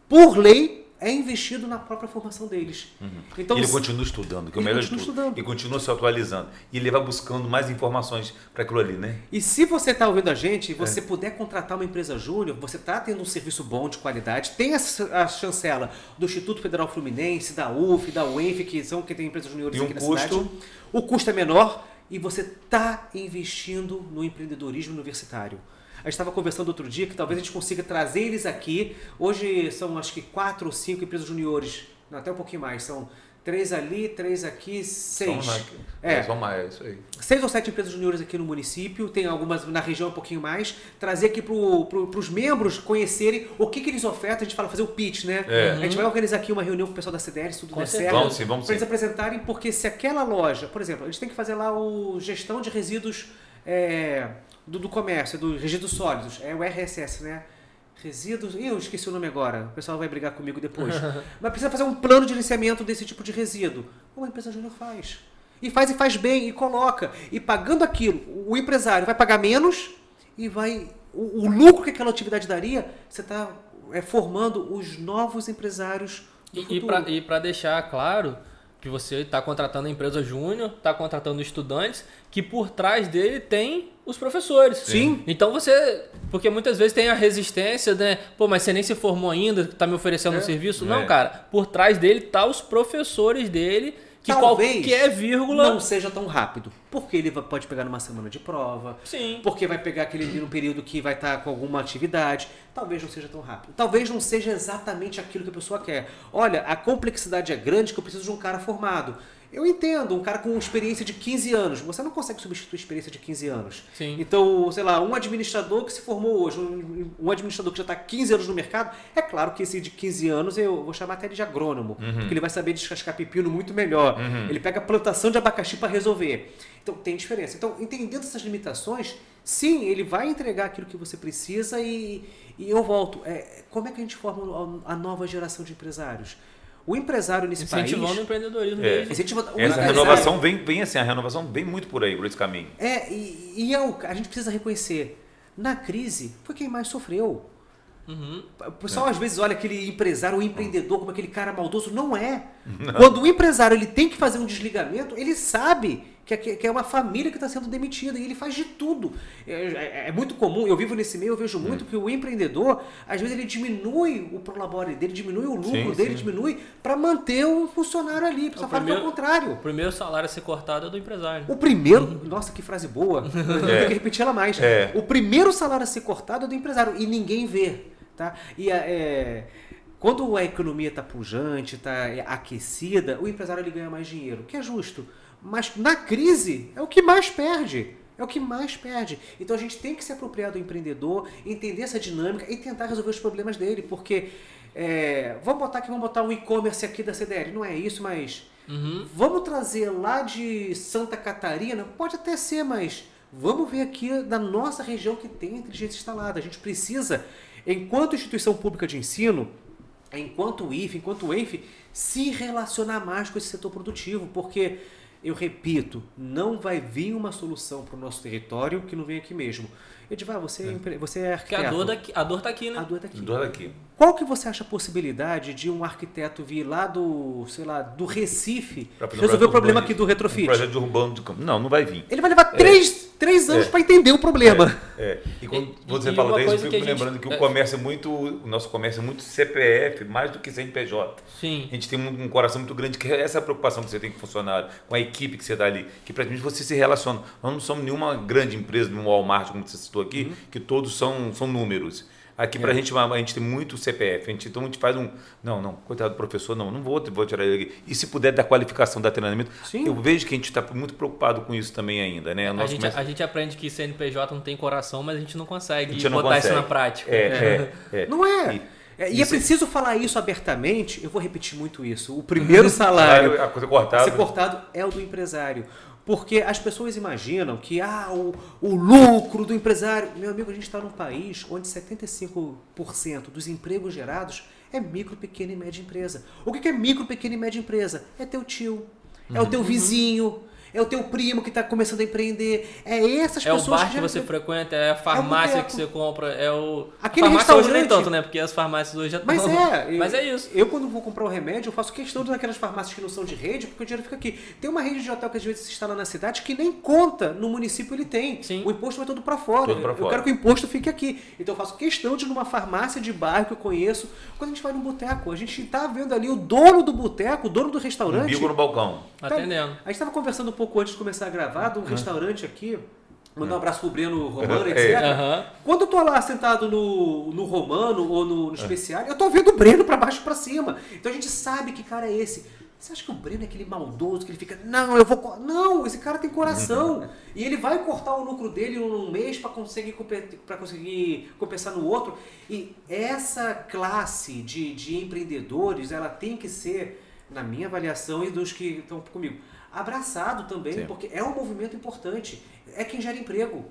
Speaker 2: por lei, é investido na própria formação deles.
Speaker 3: Uhum. Então, ele continua estudando, que é o melhor estudo. Estudando. E continua se atualizando. E ele vai buscando mais informações para aquilo ali, né?
Speaker 2: E se você está ouvindo a gente e você é. puder contratar uma empresa júnior, você está tendo um serviço bom, de qualidade, tem a, a, chancela do Instituto Federal Fluminense, da UF, da UENF, que são que tem empresas juniores
Speaker 3: e
Speaker 2: aqui
Speaker 3: um na custo... cidade.
Speaker 2: O custo é menor e você está investindo no empreendedorismo universitário. A gente estava conversando outro dia que talvez a gente consiga trazer eles aqui. Hoje são acho que quatro ou cinco empresas juniores, não, até um pouquinho mais. São três ali, três aqui, seis.
Speaker 3: São é, é, são mais, é isso aí.
Speaker 2: Seis ou sete empresas juniores aqui no município, tem algumas na região um pouquinho mais. Trazer aqui para pro, os membros conhecerem o que, que eles ofertam. A gente fala fazer o pitch, né? É. A gente vai organizar aqui uma reunião com o pessoal da CDL, se tudo com der certo.
Speaker 3: Vamos sim, vamos
Speaker 2: Para eles apresentarem, porque se aquela loja, por exemplo, a gente tem que fazer lá o gestão de resíduos. É, do, do comércio, dos resíduos sólidos, é o RSS, né? Resíduos. Ih, eu esqueci o nome agora. O pessoal vai brigar comigo depois. Mas precisa fazer um plano de licenciamento desse tipo de resíduo. Uma empresa júnior faz. E faz e faz bem, e coloca. E pagando aquilo, o empresário vai pagar menos e vai. O, o lucro que aquela atividade daria, você está é, formando os novos empresários. Do
Speaker 1: e para deixar claro, que você está contratando a empresa júnior, está contratando estudantes, que por trás dele tem os professores.
Speaker 2: Sim.
Speaker 1: Então você. Porque muitas vezes tem a resistência, né? Pô, mas você nem se formou ainda, está me oferecendo é. um serviço. É. Não, cara. Por trás dele tá os professores dele que Talvez qualquer vírgula
Speaker 2: não seja tão rápido. Porque ele pode pegar numa semana de prova.
Speaker 1: Sim.
Speaker 2: Porque vai pegar aquele num período que vai estar com alguma atividade. Talvez não seja tão rápido. Talvez não seja exatamente aquilo que a pessoa quer. Olha, a complexidade é grande que eu preciso de um cara formado. Eu entendo, um cara com experiência de 15 anos, você não consegue substituir a experiência de 15 anos.
Speaker 1: Sim.
Speaker 2: Então, sei lá, um administrador que se formou hoje, um, um administrador que já está 15 anos no mercado, é claro que esse de 15 anos eu vou chamar até de agrônomo, uhum. porque ele vai saber descascar pepino muito melhor. Uhum. Ele pega a plantação de abacaxi para resolver. Então, tem diferença. Então, entendendo essas limitações, sim, ele vai entregar aquilo que você precisa e, e eu volto. É, como é que a gente forma a nova geração de empresários? O empresário nesse
Speaker 1: Incentivando
Speaker 2: país...
Speaker 1: o empreendedorismo
Speaker 3: é. Incentivando, Essa renovação vem, vem assim, a renovação vem muito por aí, por esse caminho.
Speaker 2: É, e, e é o, a gente precisa reconhecer, na crise, foi quem mais sofreu. Uhum. O pessoal é. às vezes olha aquele empresário, o empreendedor, como aquele cara maldoso. Não é. Não. Quando o empresário ele tem que fazer um desligamento, ele sabe que é, que é uma família que está sendo demitida e ele faz de tudo. É, é, é, muito comum, eu vivo nesse meio, eu vejo muito hum. que o empreendedor, às vezes, ele diminui o prolabore dele, diminui o lucro sim, dele, sim. diminui para manter o funcionário ali. Precisa falar o contrário.
Speaker 1: O primeiro salário a ser cortado é do empresário.
Speaker 2: O primeiro, uhum. nossa, que frase boa, é. tem que repetir ela mais.
Speaker 3: É.
Speaker 2: O primeiro salário a ser cortado é do empresário e ninguém vê. Tá? E é, quando a economia está pujante, está aquecida, o empresário ele ganha mais dinheiro, que é justo. Mas na crise é o que mais perde. É o que mais perde. Então a gente tem que se apropriar do empreendedor, entender essa dinâmica e tentar resolver os problemas dele. Porque é, vamos botar que vamos botar um e-commerce aqui da CDL. Não é isso, mas uhum. vamos trazer lá de Santa Catarina. Pode até ser, mas vamos ver aqui da nossa região que tem inteligência instalada. A gente precisa, enquanto instituição pública de ensino, enquanto o IF, enquanto o ENF, se relacionar mais com esse setor produtivo, porque eu repito, não vai vir uma solução para o nosso território que não vem aqui mesmo. Edivar, você é, você é arquiteto.
Speaker 1: Porque a dor, daqui, a dor tá aqui, né?
Speaker 2: A dor tá aqui.
Speaker 3: A dor aqui.
Speaker 2: Qual que você acha a possibilidade de um arquiteto vir lá do, sei lá, do Recife resolver o problema aqui do retrofit? Um
Speaker 3: projeto de urbano de campo. Não, não vai vir.
Speaker 2: Ele vai levar é. três, três anos é. para entender o problema.
Speaker 3: É. é. E quando e, você e fala disso, eu fico me lembrando que o é. comércio é muito, o nosso comércio é muito CPF, mais do que CNPJ.
Speaker 1: Sim.
Speaker 3: A gente tem um, um coração muito grande, que é essa preocupação que você tem com o funcionário, com a equipe que você dá ali, que praticamente você se relaciona. Nós não somos nenhuma grande empresa, nenhum Walmart, como você citou aqui, uhum. que todos são, são números. Aqui é. para a gente, a gente tem muito CPF, a gente, então a gente faz um. Não, não, coitado do professor, não, não vou, vou tirar ele aqui. E se puder dar qualificação, dar treinamento, Sim. eu vejo que a gente está muito preocupado com isso também ainda. Né?
Speaker 1: A, gente, começa... a gente aprende que CNPJ não tem coração, mas a gente não consegue gente botar não consegue. isso na prática.
Speaker 3: É, é, é.
Speaker 2: Não é. E, É, e é preciso falar isso abertamente, eu vou repetir muito isso. O primeiro salário
Speaker 3: a coisa cortada.
Speaker 2: a ser cortado é o do empresário. Porque as pessoas imaginam que ah, o, o lucro do empresário. Meu amigo, a gente está num país onde 75% dos empregos gerados é micro, pequena e média empresa. O que é micro, pequena e média empresa? É teu tio, é o teu vizinho, é o teu primo que está começando a empreender. É essas
Speaker 1: É o
Speaker 2: pessoas
Speaker 1: bar que você frequenta, é a farmácia que você compra, é o.
Speaker 2: Aquele
Speaker 1: a farmácia hoje nem
Speaker 2: restaurante-
Speaker 1: tanto, né? Porque as farmácias hoje já
Speaker 2: Mas
Speaker 1: estão.
Speaker 2: é.
Speaker 1: Mas
Speaker 2: eu-
Speaker 1: é isso.
Speaker 2: Eu, quando vou comprar o remédio, eu faço questão de naquelas farmácias que não são de rede, porque o dinheiro fica aqui. Tem uma rede de hotel que às vezes se instala na cidade que nem conta no município ele tem.
Speaker 1: Sim.
Speaker 2: O imposto vai todo para fora.
Speaker 3: Todo pra
Speaker 2: Eu
Speaker 3: fora.
Speaker 2: quero que o imposto fique aqui. Então eu faço questão de ir numa farmácia de bairro que eu conheço. Quando a gente vai num boteco, a gente tá vendo ali o dono do boteco, o dono do
Speaker 3: Um
Speaker 2: restaurante.
Speaker 3: bico no balcão.
Speaker 2: Tá-
Speaker 1: Atendendo.
Speaker 2: A gente estava conversando um pouco antes de começar a gravar de um restaurante aqui. Mandar um abraço pro Breno Romano,
Speaker 3: É.
Speaker 2: etc.
Speaker 1: Aham.
Speaker 2: Quando eu tô lá sentado no, no Romano ou no, no especial, eu tô vendo o Breno pra baixo e pra cima. Então a gente sabe que cara é esse. Você acha que o Breno é aquele maldoso que ele fica, não, eu vou. co-" Não, esse cara tem coração. e ele vai cortar o lucro dele num mês pra conseguir, para conseguir compensar no outro. E essa classe de, de empreendedores, ela tem que ser, na minha avaliação e dos que estão comigo, abraçado também,
Speaker 3: Sim.
Speaker 2: porque é um movimento importante. É quem gera emprego.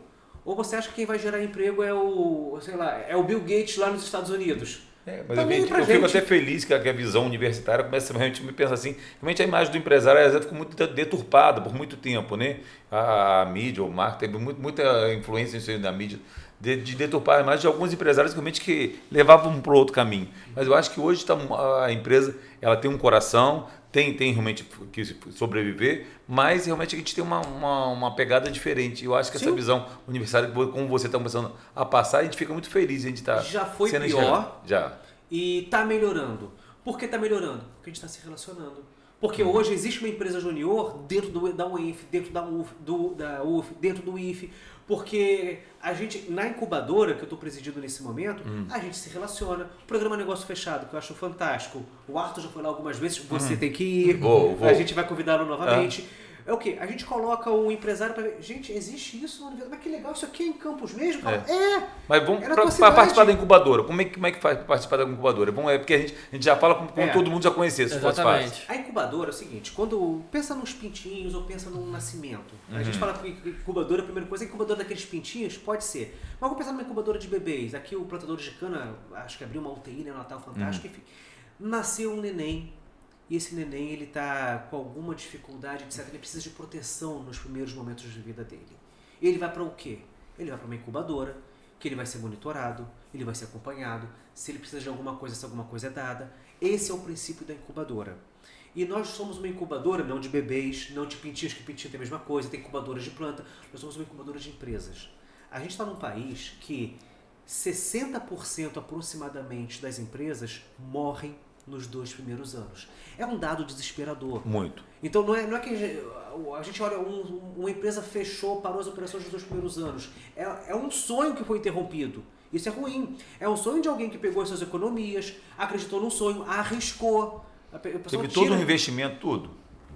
Speaker 2: Ou você acha que quem vai gerar emprego é o, sei lá, é o Bill Gates lá nos Estados Unidos?
Speaker 3: É, mas
Speaker 2: Também
Speaker 3: eu, eu fico até feliz que a, que a visão universitária começa realmente me pensar assim. Realmente a imagem do empresário às vezes ficou muito deturpada por muito tempo, né? A, a mídia, o marketing, teve muito, muita influência nisso aí da mídia, de, de deturpar a imagem de alguns empresários que realmente que levavam para outro caminho. Mas eu acho que hoje tá, a empresa ela tem um coração, tem, tem realmente que sobreviver, mas realmente a gente tem uma, uma, uma pegada diferente. Eu acho que essa
Speaker 2: Sim.
Speaker 3: visão universitária, como você está começando a passar, a gente fica muito feliz. A gente tá
Speaker 2: Já foi pior.
Speaker 3: enxergado. Já.
Speaker 2: E tá melhorando. Por que tá melhorando? Porque a gente está se relacionando. Porque hoje existe uma empresa junior dentro do, da UENF, dentro da UF, do, da UF, dentro do IF. Porque a gente, na incubadora que eu estou presidindo nesse momento, a gente se relaciona. O programa Negócio Fechado, que eu acho fantástico. O Arthur já foi lá algumas vezes, você tem que ir.
Speaker 3: Vou, vou.
Speaker 2: A gente vai convidá-lo novamente. É o quê? A gente coloca o empresário para ver. Gente, existe isso na universidade. Mas que legal, isso aqui é em Campos mesmo? Fala, É.
Speaker 3: Mas vamos
Speaker 2: É
Speaker 3: para participar da incubadora. Como é, que- como é que faz para participar da incubadora? É bom, é porque a gente, a gente já fala como, como
Speaker 2: É.
Speaker 3: todo mundo já conhecia.
Speaker 1: Exatamente.
Speaker 2: A incubadora é o seguinte, quando pensa nos pintinhos ou pensa num nascimento. A gente fala que incubadora, a primeira coisa, a incubadora daqueles pintinhos pode ser. Mas vamos pensar numa incubadora de bebês. Aqui o plantador de cana, acho que abriu uma UTI, né, Natal Fantástico, enfim. Nasceu um neném e esse neném ele tá com alguma dificuldade, etc. Ele precisa de proteção nos primeiros momentos de vida dele. Ele vai para o quê? Ele vai para uma incubadora, que ele vai ser monitorado, ele vai ser acompanhado, se ele precisa de alguma coisa, se alguma coisa é dada. Esse é o princípio da incubadora. E nós somos uma incubadora não de bebês, não de pintinhos, que pintinho tem a mesma coisa, tem incubadoras de planta. Nós somos uma incubadora de empresas. A gente está num país que 60% aproximadamente das empresas morrem nos dois primeiros anos. É um dado desesperador.
Speaker 3: Muito.
Speaker 2: Então não é, não é que a gente- a gente olha, um- uma empresa fechou, parou as operações nos dois primeiros anos. É, é um sonho que foi interrompido. Isso é ruim. É um sonho de alguém que pegou as suas economias, acreditou num sonho, arriscou.
Speaker 3: Teve todo um investimento, tudo.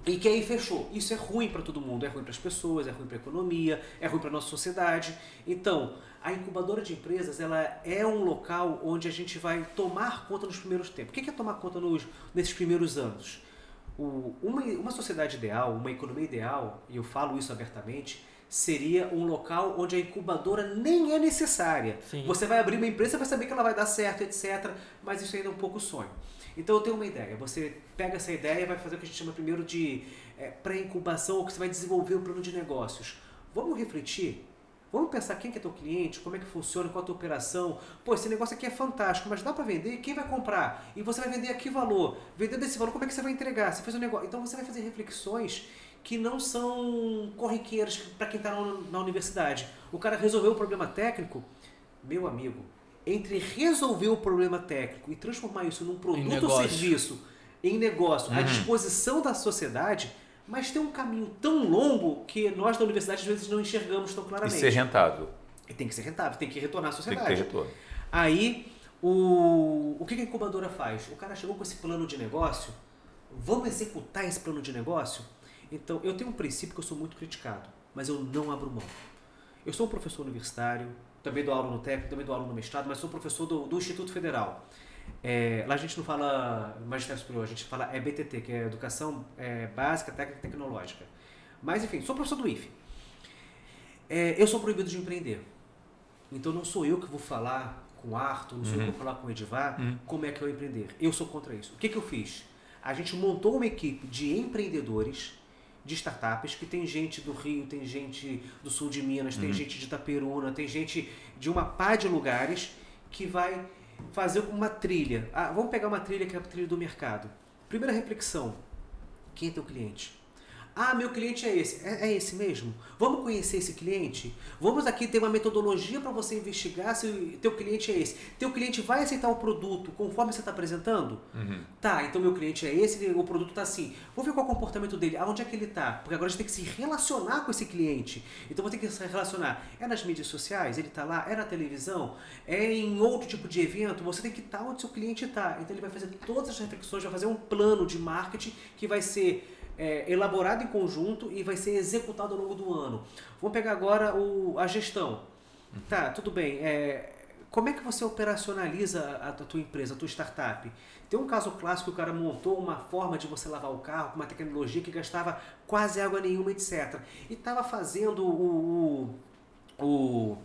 Speaker 2: e que aí fechou. Isso é ruim para todo mundo, é ruim para as pessoas, é ruim para a economia, é ruim para a nossa sociedade. Então, a incubadora de empresas, ela é um local onde a gente vai tomar conta nos primeiros tempos. O que é tomar conta nos, nesses primeiros anos? O- uma, uma sociedade ideal, uma economia ideal, e eu falo isso abertamente, seria um local onde a incubadora nem é necessária.
Speaker 1: Sim.
Speaker 2: Você vai abrir uma empresa, vai saber que ela vai dar certo, etc. Mas isso ainda é um pouco sonho. Então eu tenho uma ideia. Você pega essa ideia e vai fazer o que a gente chama primeiro de é, pré-incubação, ou que você vai desenvolver um plano de negócios. Vamos refletir? Vamos pensar quem que é teu cliente, como é que funciona, qual a tua operação. Pô, esse negócio aqui é fantástico, mas dá para vender? Quem vai comprar? E você vai vender a que valor? Vendendo esse valor, como é que você vai entregar? Você fez um negócio. Então você vai fazer reflexões que não são corriqueiras para quem está na universidade. O cara resolveu o problema técnico, meu amigo, entre resolver o problema técnico e transformar isso num produto ou serviço em negócio à disposição da sociedade, mas tem um caminho tão longo que nós da universidade às vezes não enxergamos tão
Speaker 3: E
Speaker 2: claramente.
Speaker 3: ser rentável.
Speaker 2: E tem que ser rentável, tem que retornar à
Speaker 3: Tem
Speaker 2: sociedade.
Speaker 3: que ter retorno.
Speaker 2: Aí, o, o que que a incubadora faz? O cara chegou com esse plano de negócio, vamos executar esse plano de negócio? Então, eu tenho um princípio que eu sou muito criticado, mas eu não abro mão. Eu sou um professor universitário, também dou aula no técnico, também dou aula no mestrado, mas sou professor do, do Instituto Federal. É, lá a gente não fala magistério superior, a gente fala é BTT, que é Educação é, Básica, Técnica e Tecnológica. Mas enfim, sou professor do IFE. É, eu sou proibido de empreender. Então não sou eu que vou falar com o Arthur, não sou uhum. eu que vou falar com o Edivar uhum. como é que eu empreender. Eu sou contra isso. O que, que eu fiz? A gente montou uma equipe de empreendedores de startups, que tem gente do Rio, tem gente do sul de Minas, uhum. tem gente de Itaperuna, tem gente de uma pá de lugares que vai fazer uma trilha. Ah, vamos pegar uma trilha que é a trilha do mercado. Primeira reflexão: quem é teu cliente? Ah, meu cliente é esse. É, é, esse mesmo? Vamos conhecer esse cliente? Vamos aqui ter uma metodologia para você investigar se o teu cliente é esse. Teu cliente vai aceitar o produto conforme você está apresentando? Uhum. Tá, então meu cliente é esse, o produto está assim. Vou ver qual é o comportamento dele, aonde é que ele está. Porque agora a gente tem que se relacionar com esse cliente. Então vou ter que se relacionar. É nas mídias sociais? Ele está lá? É na televisão? É em outro tipo de evento? Você tem que estar tá onde seu cliente está. Então ele vai fazer todas as reflexões, vai fazer um plano de marketing que vai ser é, elaborado em conjunto e vai ser executado ao longo do ano. Vamos pegar agora o, a gestão. Tá, tudo bem. É, como é que você operacionaliza a, a tua empresa, a tua startup? Tem um caso clássico que o cara montou uma forma de você lavar o carro com uma tecnologia que gastava quase água nenhuma, etc. E estava fazendo o, o, o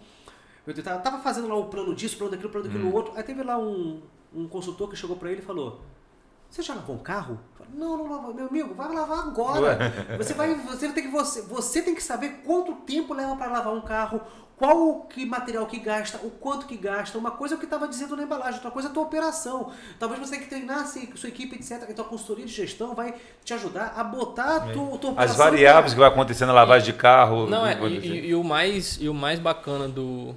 Speaker 2: meu Deus, tava fazendo lá o plano disso, plano daquilo, plano daquilo hum. outro. Aí teve lá um, um consultor que chegou para ele e falou: você já lavou um carro? Não, não lavou. Meu amigo, vai lavar agora. Você vai, você tem que você, você tem que saber quanto tempo leva para lavar um carro, qual que material que gasta, o quanto que gasta. Uma coisa é o que estava dizendo na embalagem, outra coisa é a tua operação. Talvez você tenha que treinar assim, sua equipe, etc. A tua consultoria de gestão vai te ajudar a botar a tua, tua
Speaker 3: As variáveis que vai acontecer na lavagem de carro.
Speaker 1: Não, é, e, e, e, o mais, e o mais bacana do,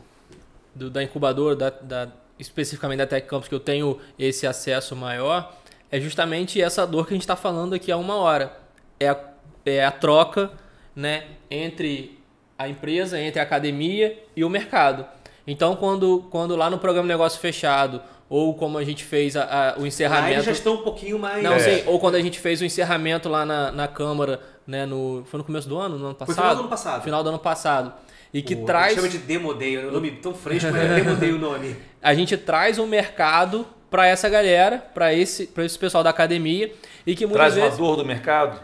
Speaker 1: do da incubadora, da, da, especificamente da Tech Campus, que eu tenho esse acesso maior, é justamente essa dor que a gente está falando aqui há uma hora. É a, é a troca né, entre a empresa, entre a academia e o mercado. Então, quando, quando lá no programa Negócio Fechado, ou como a gente fez a, a, o encerramento. Lá
Speaker 2: já estão um pouquinho mais.
Speaker 1: Não, é. sim, ou quando a gente fez o encerramento lá na, na Câmara, né, no, foi no começo do ano, no ano passado? Foi
Speaker 2: final do ano passado.
Speaker 1: Final do ano passado. E que Pô, traz.
Speaker 2: Chama de Demo Day, o nome tão fresco, mas é o nome.
Speaker 1: A gente traz o mercado para essa galera, para esse, pra esse pessoal da academia e que muitas
Speaker 3: traz
Speaker 1: vezes
Speaker 3: uma dor do mercado,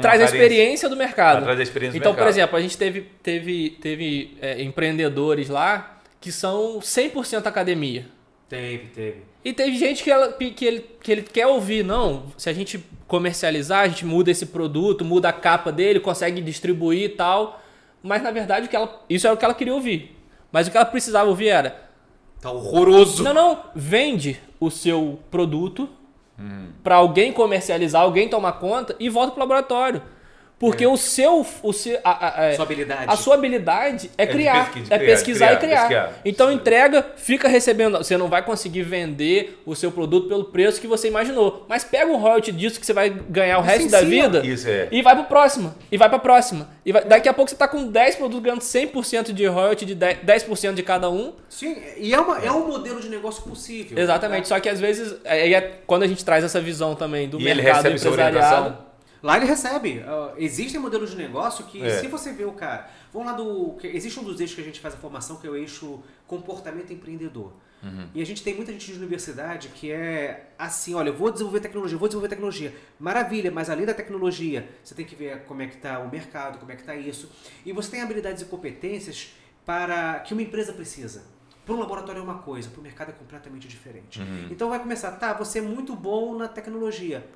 Speaker 1: traz a experiência do mercado. Ah,
Speaker 3: traz a experiência
Speaker 1: então,
Speaker 3: do
Speaker 1: mercado. por exemplo, a gente teve teve teve é, empreendedores lá que são 100% academia.
Speaker 2: Teve, teve.
Speaker 1: E teve gente que, ela, que, ele, que ele quer ouvir, não, se a gente comercializar, a gente muda esse produto, muda a capa dele, consegue distribuir e tal. Mas na verdade, o que ela, isso é o que ela queria ouvir. Mas o que ela precisava ouvir era:
Speaker 2: Tá horroroso.
Speaker 1: Não, não. Vende o seu produto hum. para alguém comercializar, alguém tomar conta e volta pro laboratório. Porque é. o seu. O seu a, a, a,
Speaker 2: é, sua habilidade.
Speaker 1: a sua habilidade é, é criar. Pesquisa, é pesquisar criar, e criar. Então entrega, fica recebendo. Você não vai conseguir vender o seu produto pelo preço que você imaginou. Mas pega um royalty disso que você vai ganhar o resto da vida
Speaker 3: Isso é.
Speaker 1: e vai pro próximo. E vai pra próxima. E vai, daqui a pouco você tá com 10 produtos ganhando 100% de royalty, de 10%, 10 de cada um.
Speaker 2: Sim, e é, uma, é um modelo de negócio possível.
Speaker 1: Exatamente. Né? Só que às vezes, é, é, quando a gente traz essa visão também do e mercado empresariado
Speaker 2: Lá ele recebe. Uh, existem modelos de negócio que, é. se você vê o cara. Vamos lá do. Existe um dos eixos que a gente faz a formação, que é o eixo comportamento empreendedor. Uhum. E a gente tem muita gente de universidade que é assim, olha, eu vou desenvolver tecnologia, vou desenvolver tecnologia. Maravilha, mas além da tecnologia, você tem que ver como é que está o mercado, como é que está isso. E você tem habilidades e competências para que uma empresa precisa. Para um laboratório é uma coisa, para o mercado é completamente diferente. Uhum. Então vai começar, tá, você é muito bom na tecnologia.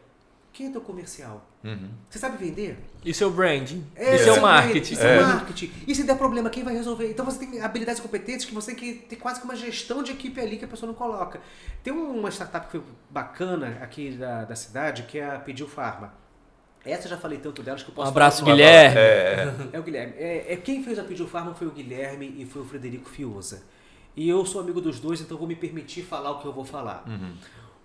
Speaker 2: Quem é teu comercial? Uhum. Você sabe vender?
Speaker 1: E seu branding? É, e seu marketing?
Speaker 2: E seu é. marketing. E se der problema, quem vai resolver? Então você tem habilidades competentes que você tem que ter quase que uma gestão de equipe ali que a pessoa não coloca. Tem uma startup que foi bacana aqui da, da cidade, que é a Pediu Pharma. Essa eu já falei tanto delas que eu posso
Speaker 1: Um abraço, falar. Guilherme.
Speaker 2: É. é o Guilherme. É, é, quem fez a Pediu Pharma foi o Guilherme e foi o Frederico Fiuza. E eu sou amigo dos dois, então vou me permitir falar o que eu vou falar. Uhum.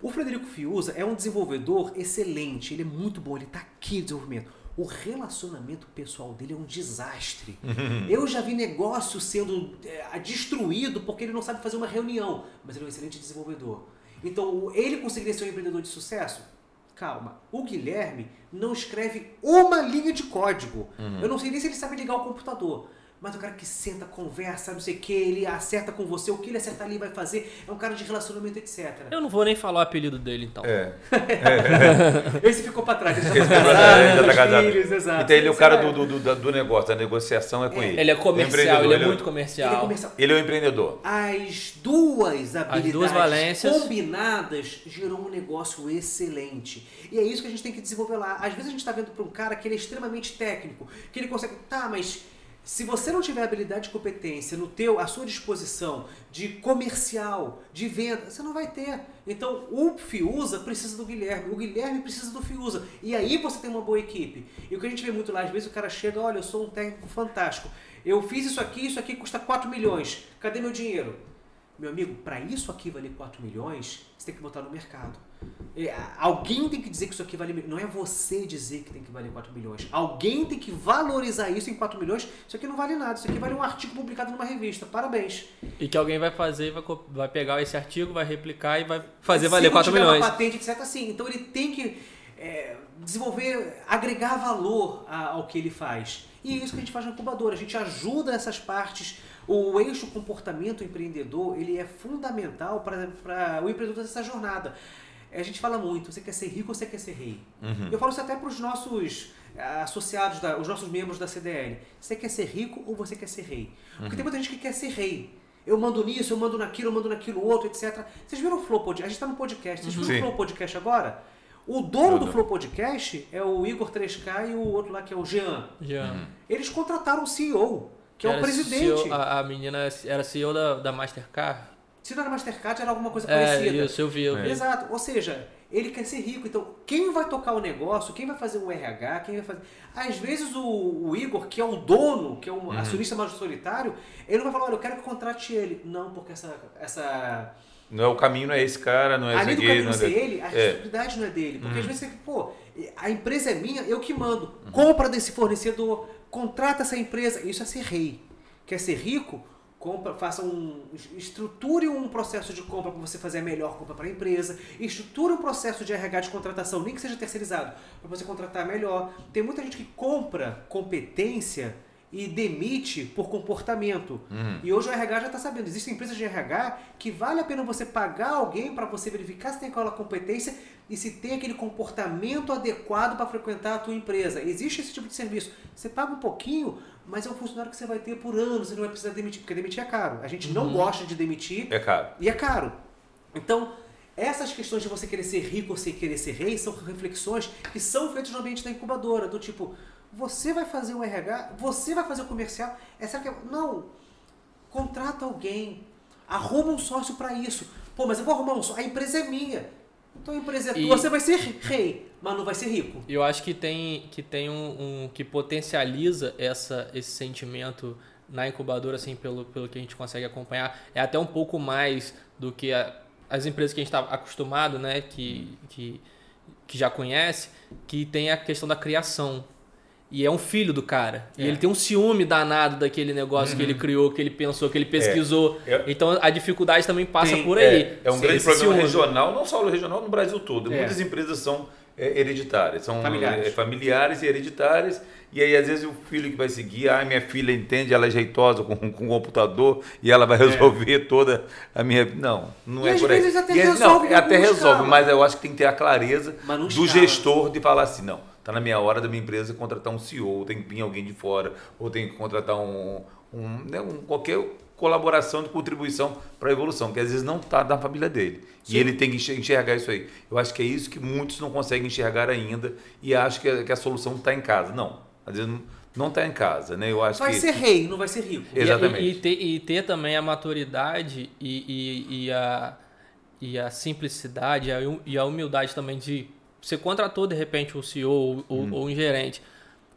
Speaker 2: O Frederico Fiuza é um desenvolvedor excelente, ele é muito bom, ele está aqui em desenvolvimento. O relacionamento pessoal dele é um desastre. Eu já vi negócio sendo é, destruído porque ele não sabe fazer uma reunião, mas ele é um excelente desenvolvedor. Então, ele conseguiria ser um empreendedor de sucesso? Calma. O Guilherme não escreve uma linha de código. Uhum. Eu não sei nem se ele sabe ligar o computador. Mas o cara que senta, conversa, não sei o que, ele acerta com você, o que ele acertar ali vai fazer, é um cara de relacionamento, etc.
Speaker 1: Eu não vou nem falar o apelido dele, então.
Speaker 3: É.
Speaker 2: Esse ficou pra trás, ele já
Speaker 3: Esse
Speaker 2: tá
Speaker 3: cara
Speaker 2: casado,
Speaker 3: já tá casado.
Speaker 2: filhos, exato.
Speaker 3: Então ele é o cara do, do, do, do negócio, da negociação é com ele.
Speaker 1: Ele é comercial,
Speaker 3: Empreendedor,
Speaker 1: ele é muito
Speaker 2: Ele é
Speaker 1: comercial.
Speaker 2: comercial.
Speaker 3: Ele é o empreendedor.
Speaker 2: As duas habilidades
Speaker 1: duas valências.
Speaker 2: combinadas gerou um negócio excelente. E é isso que a gente tem que desenvolver lá. Às vezes a gente está vendo para um cara que ele é extremamente técnico, que ele consegue, tá, mas se você não tiver habilidade e competência no teu, à sua disposição de comercial, de venda, você não vai ter. Então o Fiuza precisa do Guilherme, o Guilherme precisa do Fiuza. E aí você tem uma boa equipe. E o que a gente vê muito lá, às vezes o cara chega, olha, eu sou um técnico fantástico. Eu fiz isso aqui, isso aqui custa 4 milhões. Cadê meu dinheiro? Meu amigo, para isso aqui valer 4 milhões, você tem que botar no mercado. É, alguém tem que dizer que isso aqui vale. Não é você dizer que tem que valer 4 milhões. Alguém tem que valorizar isso em 4 milhões. Isso aqui não vale nada. Isso aqui vale um artigo publicado numa revista. Parabéns.
Speaker 1: E que alguém vai fazer, vai, vai pegar esse artigo, vai replicar e vai fazer
Speaker 2: Se
Speaker 1: valer
Speaker 2: não
Speaker 1: 4
Speaker 2: tiver
Speaker 1: milhões.
Speaker 2: Uma patente, etc. Assim. Então ele tem que é, desenvolver, agregar valor ao que ele faz. E é isso que a gente faz na incubadora. A gente ajuda essas partes. O eixo comportamento empreendedor ele é fundamental para o empreendedor dessa jornada. A gente fala muito, você quer ser rico ou você quer ser rei? Eu falo isso até para os nossos ah, associados, da- os nossos membros da CDL. Você quer ser rico ou você quer ser rei? Porque tem muita gente que quer ser rei. Eu mando nisso, eu mando naquilo, eu mando naquilo outro, etc. Vocês viram o Flow Podcast? A gente está no podcast. Vocês viram
Speaker 3: Sim.
Speaker 2: o Flow Podcast agora? O dono do. Flow Podcast é o Igor 3K e o outro lá que é o Jean.
Speaker 1: Já.
Speaker 2: Eles contrataram o CEO, que é o presidente.
Speaker 1: CEO a, a menina era CEO da, da Mastercard.
Speaker 2: Se não era Mastercard, era alguma coisa
Speaker 1: É,
Speaker 2: parecida.
Speaker 1: isso, eu vi, eu vi.
Speaker 2: Exato. Ou seja, ele quer ser rico. Então, quem vai tocar o negócio, quem vai fazer o RH, quem vai fazer. Às vezes o, o Igor, que é o dono, que é o acionista majoritário, ele não vai falar, olha, eu quero que contrate ele. Não, porque essa. essa...
Speaker 3: Não é o caminho, não é esse cara, não é esse
Speaker 2: Ali do caminho
Speaker 3: Não é
Speaker 2: ele, a
Speaker 3: É.
Speaker 2: responsabilidade não é dele. Porque às vezes você, pô, a empresa é minha, eu que mando. Compra desse fornecedor, contrata essa empresa. Isso é ser rei. Quer ser rico? Compra, faça um. Estruture um processo de compra para você fazer a melhor compra para a empresa. Estruture um processo de RH de contratação, nem que seja terceirizado, para você contratar melhor. Tem muita gente que compra competência e demite por comportamento. E hoje o RH já está sabendo. Existem empresas de RH que vale a pena você pagar alguém para você verificar se tem aquela competência e se tem aquele comportamento adequado para frequentar a tua empresa. Existe esse tipo de serviço. Você paga um pouquinho, mas é um funcionário que você vai ter por anos, você não vai precisar demitir, porque demitir é caro. A gente não gosta de demitir
Speaker 3: É caro.
Speaker 2: e é caro. Então, essas questões de você querer ser rico ou sem querer ser rei são reflexões que são feitas no ambiente da incubadora, do tipo, você vai fazer o RH, você vai fazer o comercial, é será que é... não, contrata alguém, arruma um sócio para isso. Pô, mas eu vou arrumar um sócio, a empresa é minha. Então a empresa é
Speaker 1: E-
Speaker 2: tua, você vai ser rei, mas não vai ser rico.
Speaker 1: E eu acho que tem, que tem um, um- que potencializa essa, esse sentimento na incubadora, assim, pelo, pelo que a gente consegue acompanhar. É até um pouco mais do que a- as empresas que a gente está acostumado, né? Que, que, que já conhece, que tem a questão da criação. E é um filho do cara. E
Speaker 2: É.
Speaker 1: ele tem um ciúme danado daquele negócio que ele criou, que ele pensou, que ele pesquisou.
Speaker 3: É.
Speaker 1: Então a dificuldade também passa
Speaker 2: Tem-
Speaker 1: por aí.
Speaker 3: É, é um
Speaker 1: Sim,
Speaker 3: grande problema
Speaker 1: ciúme.
Speaker 3: regional, não só no regional, no Brasil todo.
Speaker 2: É.
Speaker 3: Muitas empresas são é, hereditárias, são
Speaker 2: Familiares.
Speaker 3: é, familiares e hereditárias. E aí, às vezes, o filho que vai seguir, ah, minha filha entende, ela é jeitosa com, com o computador e ela vai resolver toda a minha. Não, não
Speaker 2: E
Speaker 3: é
Speaker 2: às
Speaker 3: por aí.
Speaker 2: vezes até
Speaker 3: E,
Speaker 2: resolve
Speaker 3: não, até resolve, mas eu acho que tem que ter a clareza do
Speaker 2: escala.
Speaker 3: gestor de falar assim: não, tá na minha hora da minha empresa contratar um CEO, ou tem que vir alguém de fora, ou tem que contratar um, um, né, um- qualquer colaboração de contribuição para a evolução, que às vezes não está na família dele.
Speaker 2: Sim.
Speaker 3: E ele tem que enxer- enxergar isso aí. Eu acho que é isso que muitos não conseguem enxergar ainda e acham que a, que a solução está em casa. Não, às vezes não está em casa, né? Eu acho
Speaker 2: Vai
Speaker 3: que
Speaker 2: ser rei, não vai ser rico.
Speaker 1: E-
Speaker 3: Exatamente.
Speaker 1: E, e ter, e ter também a maturidade e, e, e a, e a simplicidade e a e a humildade também de. Você contratou de repente um CEO ou,
Speaker 3: Hum.
Speaker 1: ou um gerente,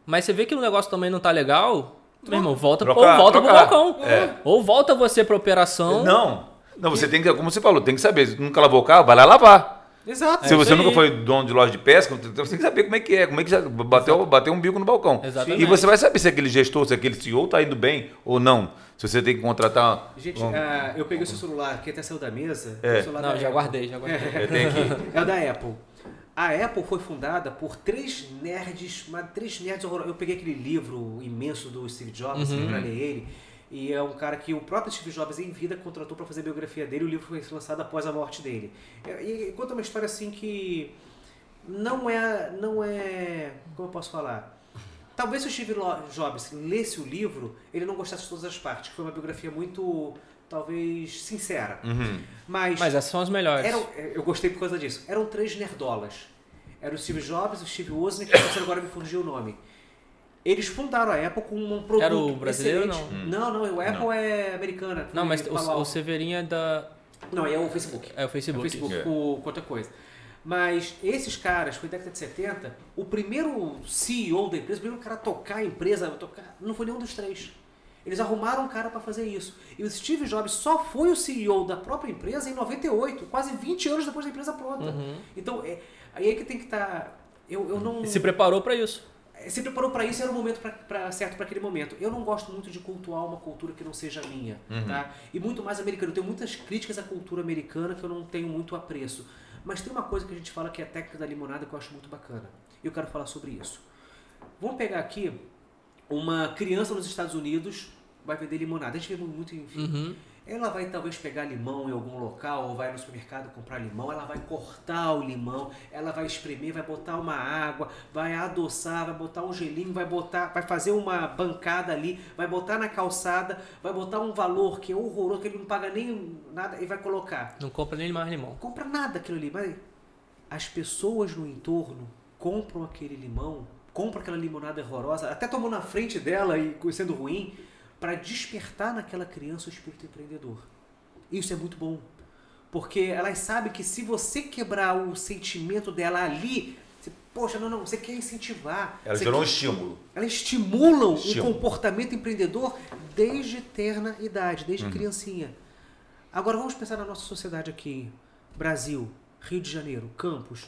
Speaker 1: mas você vê que o negócio também não tá legal, meu irmão, volta,
Speaker 3: Trocar,
Speaker 1: ou volta pro
Speaker 3: trocar.
Speaker 1: balcão.
Speaker 3: É.
Speaker 1: Ou volta você pra operação.
Speaker 3: não, não, você tem que, como você falou, tem que saber. Se nunca lavou o carro, vai lá lavar.
Speaker 2: Exato.
Speaker 3: Se
Speaker 1: É
Speaker 3: você nunca foi dono de loja de pesca, você tem que saber como é que é, como é que já bateu, bateu um bico no balcão.
Speaker 1: Exatamente.
Speaker 3: E você vai saber se aquele gestor, se aquele CEO está indo bem ou não. Se você tem que contratar.
Speaker 2: Gente,
Speaker 3: um-
Speaker 2: ah, eu peguei o seu celular que até saiu da mesa.
Speaker 3: É.
Speaker 2: o celular
Speaker 1: Não,
Speaker 2: da
Speaker 1: já
Speaker 2: Apple.
Speaker 1: guardei, já guardei.
Speaker 3: Que.
Speaker 2: É o da Apple. A Apple foi fundada por três nerds, mas três nerds horrorosos. Eu peguei aquele livro imenso do Steve Jobs
Speaker 1: Uhum.
Speaker 2: para ler ele. E é um cara que o próprio Steve Jobs, em vida, contratou para fazer a biografia dele. O livro foi lançado após a morte dele. E, e conta uma história assim que não é, não é, como eu posso falar? Talvez se o Steve Jobs lesse o livro, ele não gostasse de todas as partes. Foi uma biografia muito, talvez, sincera.
Speaker 3: Uhum.
Speaker 2: Mas,
Speaker 1: Mas essas são as melhores.
Speaker 2: eram, eu gostei por causa disso. Eram três nerdolas. Era o Steve Jobs, o Steve Wozniak, que você agora me fugiu o nome. Eles fundaram a Apple com um produto
Speaker 1: Era o brasileiro,
Speaker 2: excelente. Não, não, o Apple é americana.
Speaker 1: Não, mas
Speaker 2: Palo
Speaker 1: o, o
Speaker 2: Alto.
Speaker 1: Severinho é da.
Speaker 2: Não, é o Facebook.
Speaker 1: É o Facebook.
Speaker 2: É o Facebook
Speaker 3: É.
Speaker 2: com, com outra coisa. Mas esses caras, foi década de 70, o primeiro CEO da empresa, o primeiro cara a tocar a empresa, a tocar, não foi nenhum dos três. Eles arrumaram um cara para fazer isso. E o Steve Jobs só foi o CEO da própria empresa em 98, quase 20 anos depois da empresa pronta.
Speaker 1: Uhum.
Speaker 2: Então, é, aí é que tem que estar. eu, eu não.
Speaker 1: E se preparou pra isso.
Speaker 2: Se preparou para isso, era o momento pra, pra- certo para aquele momento. Eu não gosto muito de cultuar uma cultura que não seja minha, tá? E muito mais americana. Eu tenho muitas críticas à cultura americana que eu não tenho muito apreço. Mas tem uma coisa que a gente fala que é a técnica da limonada que eu acho muito bacana. E eu quero falar sobre isso. Vamos pegar aqui uma criança nos Estados Unidos vai vender limonada. A gente vê muito, enfim.
Speaker 1: Uhum.
Speaker 2: Ela vai talvez pegar limão em algum local, ou vai no supermercado comprar limão, ela vai cortar o limão, ela vai espremer, vai botar uma água, vai adoçar, vai botar um gelinho, vai botar, vai fazer uma bancada ali, vai botar na calçada, vai botar um valor que é horroroso, que ele não paga nem nada e vai colocar.
Speaker 1: Não compra nem mais limão.
Speaker 2: Compra nada aquilo ali, mas as pessoas no entorno compram aquele limão, compram aquela limonada horrorosa, até tomam na frente dela e sendo ruim, para despertar naquela criança o espírito empreendedor. Isso é muito bom. Porque elas sabem que se você quebrar o sentimento dela ali, você, poxa, não, não, você quer incentivar.
Speaker 3: Elas geram um estímulo.
Speaker 2: elas estimulam o comportamento empreendedor desde terna idade, desde criancinha. Agora vamos pensar na nossa sociedade aqui. Brasil, Rio de Janeiro, Campos.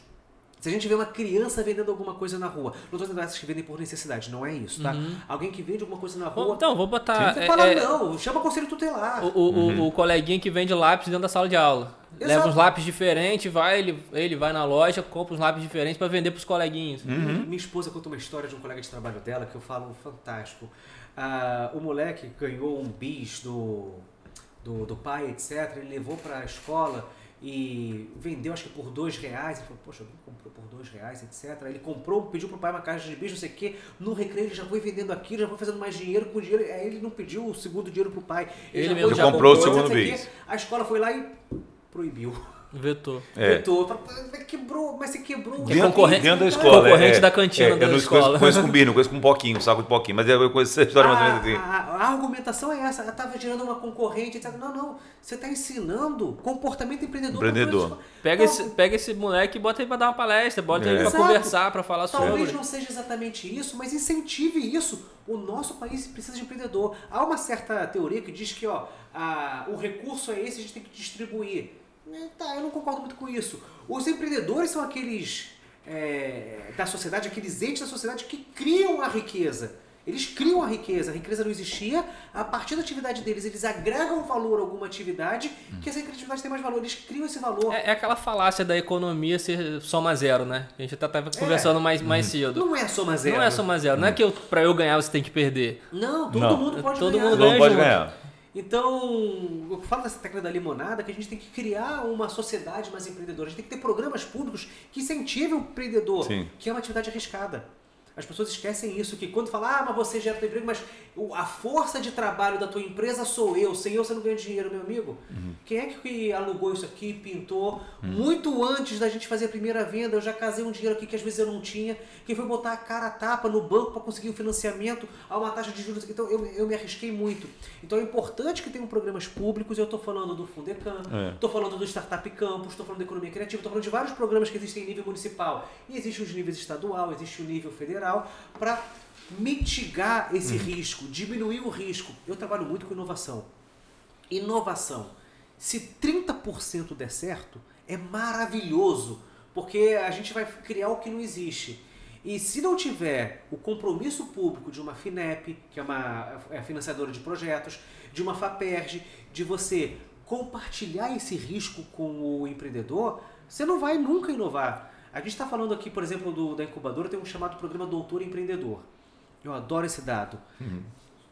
Speaker 2: Se a gente vê uma criança vendendo alguma coisa na rua, não estou dizendo essas que vendem por necessidade, não é isso, tá? Alguém que vende alguma coisa na
Speaker 1: Bom,
Speaker 2: rua,
Speaker 1: Então, vou botar.
Speaker 2: você
Speaker 1: é,
Speaker 2: fala,
Speaker 1: é,
Speaker 2: não, chama conselho tutelar.
Speaker 1: o, o, o- o coleguinha que vende lápis dentro da sala de aula.
Speaker 2: Exato.
Speaker 1: Leva uns lápis diferentes, vai, ele, ele vai na loja, compra uns lápis diferentes pra vender pros coleguinhas.
Speaker 2: Minha esposa conta uma história de um colega de trabalho dela que eu falo fantástico. Ah, o moleque ganhou um bis do, do, do pai, etc. Ele levou para a escola e vendeu, acho que por dois reais. Ele falou, poxa, alguém comprou por dois reais, etc. Ele comprou, pediu pro pai uma caixa de bis, não sei o quê. No recreio ele já foi vendendo aquilo, já foi fazendo mais dinheiro com o dinheiro. Aí ele não pediu o segundo dinheiro pro pai.
Speaker 1: Ele
Speaker 2: já
Speaker 1: mesmo já
Speaker 3: comprou o
Speaker 2: etc,
Speaker 3: segundo
Speaker 2: quê. A escola foi lá e proibiu.
Speaker 1: Vetou.
Speaker 3: É.
Speaker 2: Vetou. Falou, "Mas Quebrou, mas você quebrou. o
Speaker 3: Dentro,
Speaker 1: concorrente-
Speaker 3: dentro da escola.
Speaker 1: concorrente
Speaker 3: é,
Speaker 1: da cantina
Speaker 3: é,
Speaker 1: da
Speaker 3: eu não
Speaker 1: escola.
Speaker 3: Conheço, conheço com bino, conheço com um pouquinho, um saco de pouquinho. Mas eu conheço essa história mais ou menos
Speaker 2: a,
Speaker 3: assim.
Speaker 2: a- a argumentação é essa, ela estava gerando uma concorrente, etc. Não, não, você está ensinando comportamento empreendedor.
Speaker 3: Empreendedor.
Speaker 1: Pega,
Speaker 2: Então,
Speaker 1: esse, pega esse moleque e bota ele pra dar uma palestra, bota
Speaker 3: É.
Speaker 1: ele pra
Speaker 2: Exato.
Speaker 1: conversar, pra falar
Speaker 2: Talvez
Speaker 1: sobre.
Speaker 2: não seja exatamente isso, mas incentive isso. O nosso país precisa de empreendedor. Há uma certa teoria que diz que ó, a- o recurso é esse, a gente tem que distribuir. É, Tá, eu não concordo muito com isso. Os empreendedores são aqueles é, da sociedade, aqueles entes da sociedade que criam a riqueza. Eles criam a riqueza, a riqueza não existia, a partir da atividade deles, eles agregam valor a alguma atividade, que essa atividade tem mais valor, eles criam esse valor.
Speaker 1: É, é aquela falácia da economia ser soma zero, né? A gente até tava conversando mais, mais cedo.
Speaker 2: Não é soma zero.
Speaker 1: Não é soma zero. Não é que eu, pra eu ganhar você tem que perder.
Speaker 2: Não, todo
Speaker 3: Não.
Speaker 2: mundo pode
Speaker 1: Todo
Speaker 2: ganhar.
Speaker 1: mundo
Speaker 3: Não
Speaker 1: ganha
Speaker 3: pode ganhar.
Speaker 2: Então, eu falo dessa técnica da limonada que a gente tem que criar uma sociedade mais empreendedora. A gente tem que ter programas públicos que incentivem o empreendedor,
Speaker 3: Sim.
Speaker 2: que é uma atividade arriscada. As pessoas esquecem isso, que quando fala, ah, mas você gera teu emprego, mas a força de trabalho da tua empresa sou eu, sem eu você não ganha dinheiro, meu amigo. Quem é que alugou isso aqui, pintou? Muito antes da gente fazer a primeira venda, eu já casei um dinheiro aqui que às vezes eu não tinha. Quem foi botar a cara a tapa no banco para conseguir o financiamento a uma taxa de juros. Então eu, eu me arrisquei muito. Então é importante que tenham programas públicos. Eu estou falando do Fundecan,
Speaker 3: É.
Speaker 2: estou falando do Startup Campus, estou falando da Economia Criativa, estou falando de vários programas que existem em nível municipal. E existe os níveis estadual, existe o nível federal, para mitigar esse risco, diminuir o risco. Eu trabalho muito com inovação. Inovação. Se 30% der certo, é maravilhoso, porque a gente vai criar o que não existe. E se não tiver o compromisso público de uma FINEP, que é uma é financiadora de projetos, de uma FAPERJ, de você compartilhar esse risco com o empreendedor, você não vai nunca inovar. A gente está falando aqui, por exemplo, do, da incubadora, tem um chamado programa Doutor Empreendedor. Eu adoro esse dado. Uhum.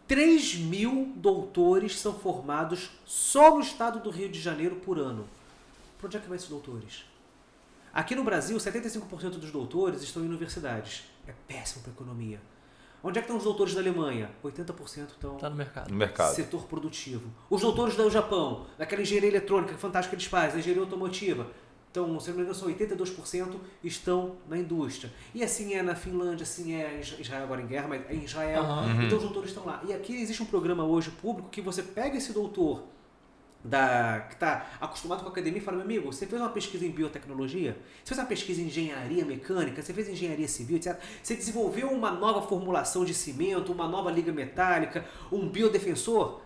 Speaker 2: 3 mil doutores são formados só no estado do Rio de Janeiro por ano. Para onde é que vai esses doutores? Aqui no Brasil, 75% dos doutores estão em universidades. É péssimo para a economia. Onde é que estão os doutores da Alemanha? 80% estão
Speaker 1: tá no mercado.
Speaker 3: no mercado.
Speaker 2: Setor produtivo. Os doutores do Japão, daquela engenharia eletrônica fantástica que eles fazem, da engenharia automotiva. Então, se não me engano, são 82% estão na indústria. E assim é na Finlândia, assim é em Israel agora em guerra, mas é em Israel. Uhum. Então os doutores estão lá. E aqui existe um programa hoje público que você pega esse doutor da, que está acostumado com a academia e fala, meu amigo, você fez uma pesquisa em biotecnologia, você fez uma pesquisa em engenharia mecânica, você fez engenharia civil, etc. Você desenvolveu uma nova formulação de cimento, uma nova liga metálica, um biodefensor,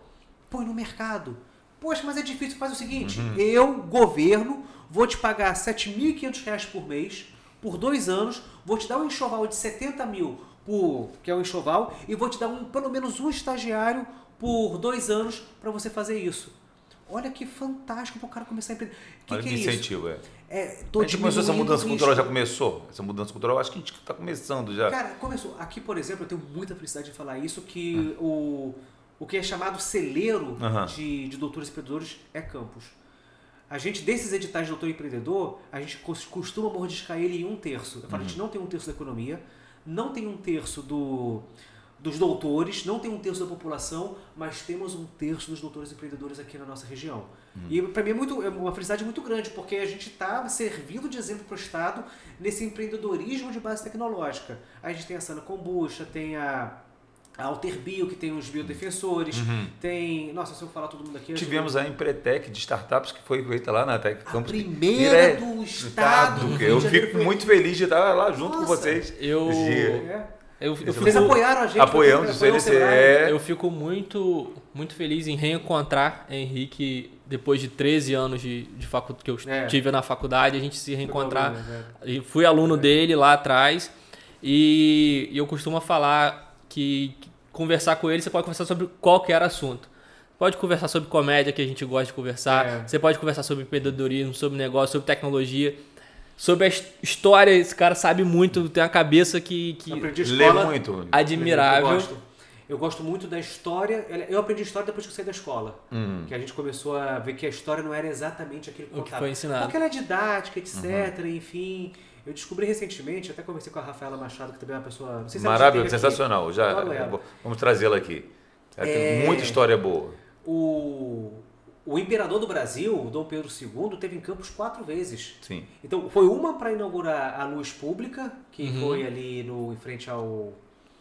Speaker 2: põe no mercado. Poxa, mas é difícil, faz o seguinte, uhum. eu, governo, vou te pagar R$ 7.500 por mês, por dois anos, vou te dar um enxoval de 70 mil, por, que é um enxoval, e vou te dar um, pelo menos um estagiário por dois anos para você fazer isso. Olha que fantástico para o cara começar a empreender.
Speaker 3: Que Olha
Speaker 2: que,
Speaker 3: que
Speaker 2: é
Speaker 3: incentivo,
Speaker 2: isso?
Speaker 3: é. é a gente começou essa mudança cultural, já começou? Essa mudança cultural, acho que a gente está começando já.
Speaker 2: Cara, começou. Aqui, por exemplo, eu tenho muita felicidade de falar isso, que ah. o, o que é chamado celeiro de, de doutores empreendedores é campus. A gente, desses editais de doutor empreendedor, a gente costuma mordiscar ele em um terço. Eu falo, uhum. a gente não tem um terço da economia, não tem um terço do dos doutores, não tem um terço da população, mas temos um terço dos doutores empreendedores aqui na nossa região. Uhum. E para mim é, muito, é uma felicidade muito grande, porque a gente está servindo de exemplo para o Estado nesse empreendedorismo de base tecnológica. A gente tem a Sana Kombucha, tem a, a Alterbio, que tem os biodefensores, uhum. tem... Nossa, se eu falar todo mundo aqui...
Speaker 3: Tivemos a Empretec de startups que foi feita lá na Tec
Speaker 2: Campus. A primeira do Estado.
Speaker 3: Eu fico muito feliz de estar lá junto nossa. com vocês.
Speaker 1: Eu... É. Eu, eu
Speaker 2: Vocês fico, apoiaram a gente.
Speaker 3: Apoiamos o CNCE. É.
Speaker 1: Eu fico muito, muito feliz em reencontrar Henrique depois de 13 anos de, de facu, que eu é. tive na faculdade, a gente se reencontrar. Aluno, fui aluno é. dele lá atrás e, e eu costumo falar que, que, conversar com ele você pode conversar sobre qualquer assunto. Pode conversar sobre comédia, que a gente gosta de conversar. É. Você pode conversar sobre empreendedorismo, sobre negócio, sobre tecnologia. Sobre a história, esse cara sabe muito, tem uma cabeça que, que
Speaker 3: lê muito.
Speaker 1: Admirável.
Speaker 2: Eu gosto. eu gosto muito da história. Eu aprendi história depois que eu saí da escola. Hum. Que a gente começou a ver que a história não era exatamente aquilo que
Speaker 1: o que foi ensinado.
Speaker 2: Porque ela é didática, etc. Uhum. Enfim. Eu descobri recentemente, até conversei com a Rafaela Machado, que também é uma pessoa. Não sei se
Speaker 3: Maravilhoso, sensacional. Já, vamos trazê-la aqui. Ela é... tem muita história boa.
Speaker 2: O o imperador do Brasil, Dom Pedro II, teve em Campos quatro vezes.
Speaker 3: Sim.
Speaker 2: Então, foi uma para inaugurar a luz pública, que uhum. foi ali no, em frente ao.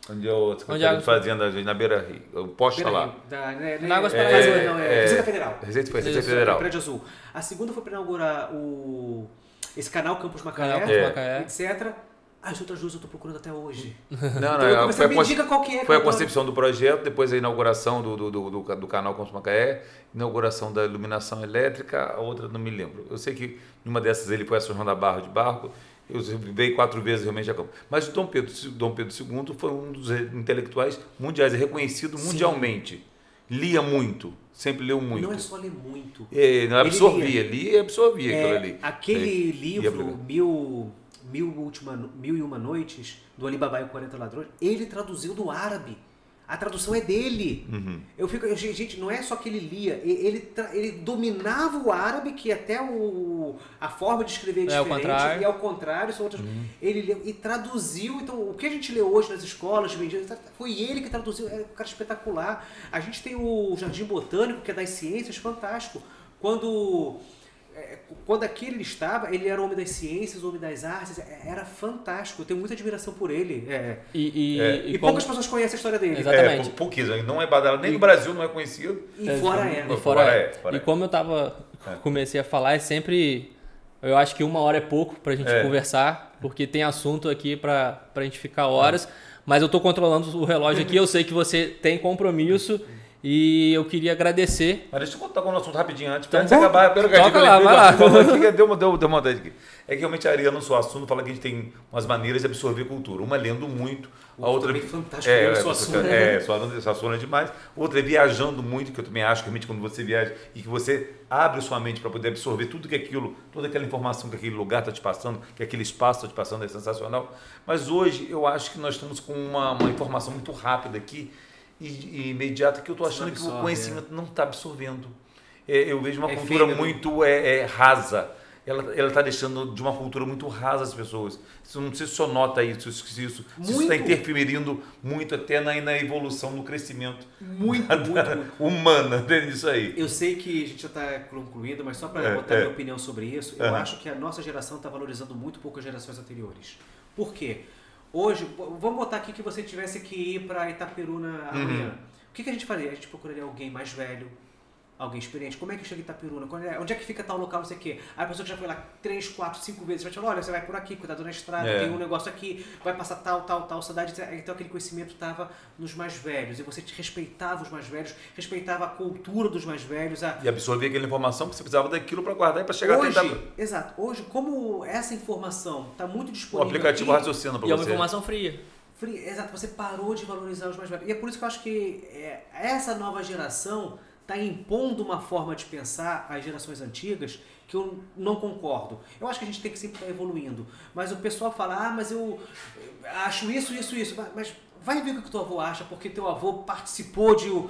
Speaker 3: Onde é o Secretaria de Fazenda, na beira o posto está lá.
Speaker 2: Da, né, na Águas para é, não, é, é, Receita Federal.
Speaker 3: Receita, Receita Federal.
Speaker 2: Prédio Azul. A segunda foi para inaugurar o, esse canal Campos Macaé,
Speaker 1: canal Macaé.
Speaker 2: etc. As outras duas eu estou procurando até hoje.
Speaker 3: Não, então, não,
Speaker 2: eu foi, a, diga qual que é,
Speaker 3: foi a concepção do projeto, depois a inauguração do, do, do, do, do canal Campos Macaé, inauguração da iluminação elétrica, a outra não me lembro. Eu sei que numa dessas ele foi a São João da Barra de barco, eu veio quatro vezes realmente a campo. Mas o Dom Pedro, Dom Pedro II foi um dos intelectuais mundiais, é reconhecido mundialmente. Sim. Lia muito, sempre leu muito.
Speaker 2: Não é só ler muito.
Speaker 3: É, não absorvia, lia, lia e absorvia é, aquilo ali.
Speaker 2: Aquele é, livro, Mil Mil, Última, Mil e Uma Noites, do Alibaba e o 40 Ladrões, ele traduziu do árabe. A tradução é dele. Uhum. Eu fico, eu, gente, não é só que ele lia, ele, ele dominava o árabe, que até o, a forma de escrever é, é diferente, e ao contrário, são outras. Uhum. Ele leu e traduziu. Então, o que a gente lê hoje nas escolas, foi ele que traduziu. É um cara espetacular. A gente tem o Jardim Botânico, que é das ciências, fantástico. Quando quando aqui ele estava, ele era homem das ciências, homem das artes, é, era fantástico. Eu tenho muita admiração por ele. É,
Speaker 1: e,
Speaker 2: e, é. e, e poucas como... pessoas conhecem a história dele.
Speaker 1: Exatamente.
Speaker 3: É, pouquíssimo. Não é badalado, nem no Brasil não é conhecido.
Speaker 2: E fora é.
Speaker 1: E fora é. E como eu tava, comecei a falar, é sempre. Eu acho que uma hora é pouco pra gente conversar, porque tem assunto aqui pra, pra gente ficar horas. Mas eu tô controlando o relógio aqui, eu sei que você tem compromisso. E eu queria agradecer.
Speaker 3: Mas deixa eu contar com o assunto rapidinho antes.
Speaker 1: Então,
Speaker 3: antes de acabar, pelo que
Speaker 1: toca lá, vai lá.
Speaker 3: Aqui, deu, uma, deu, deu uma vontade aqui. É que realmente a Ariana Suassuna fala que a gente tem umas maneiras de absorver cultura. Uma é lendo muito, a outra.
Speaker 2: Também fantástico,
Speaker 3: é,
Speaker 2: eu
Speaker 3: é,
Speaker 2: sou Suassuna.
Speaker 3: é, Suassuna Suassuna é demais. Outra é viajando muito, que eu também acho que realmente quando você viaja e que você abre sua mente para poder absorver tudo que aquilo, toda aquela informação que aquele lugar está te passando, que aquele espaço está te passando, é sensacional. Mas hoje eu acho que nós estamos com uma, uma informação muito rápida aqui e, imediata que eu estou achando que o conhecimento não está absorvendo. É, eu vejo uma
Speaker 2: É
Speaker 3: cultura
Speaker 2: efêmero.
Speaker 3: muito é, é, rasa. Ela está deixando de uma cultura muito rasa as pessoas. Isso, não sei se o senhor nota isso, se isso, isso está interferindo muito até na, na evolução, no crescimento
Speaker 2: Muito, muito, muito.
Speaker 3: humana dentro disso aí.
Speaker 2: Eu sei que a gente já está concluindo, mas só para
Speaker 3: É,
Speaker 2: botar
Speaker 3: é.
Speaker 2: minha opinião sobre isso, eu acho que a nossa geração está valorizando muito pouco as gerações anteriores. Por quê? Hoje, vamos botar aqui que você tivesse que ir para Itaperuna amanhã. O que, que a gente faria? A gente procuraria alguém mais velho, alguém experiente. Como é que chega em Itaperuna? Quando é- onde é que fica tal local, não sei o quê? Aí a pessoa que já foi lá três, quatro, cinco vezes vai te falar, olha, você vai por aqui, cuidado na estrada,
Speaker 3: É.
Speaker 2: tem um negócio aqui, vai passar tal, tal, tal cidade. Então aquele conhecimento estava nos mais velhos. E você te respeitava os mais velhos, respeitava a cultura dos mais velhos, a,
Speaker 3: E absorver aquela informação que você precisava daquilo para guardar e para chegar
Speaker 2: hoje,
Speaker 3: a tentar.
Speaker 2: Exato. Hoje, como essa informação está muito
Speaker 3: O
Speaker 2: disponível
Speaker 3: aplicativo
Speaker 2: aqui,
Speaker 3: raciocina para
Speaker 1: E é uma
Speaker 3: você.
Speaker 1: informação fria.
Speaker 2: free- exato, você parou de valorizar os mais velhos. E é por isso que eu acho que é, essa nova geração está impondo uma forma de pensar às gerações antigas que eu não concordo. Eu acho que a gente tem que sempre estar evoluindo. Mas o pessoal fala, ah, mas eu acho isso, isso, isso. Mas- vai ver o que o teu avô acha, porque teu avô participou de um-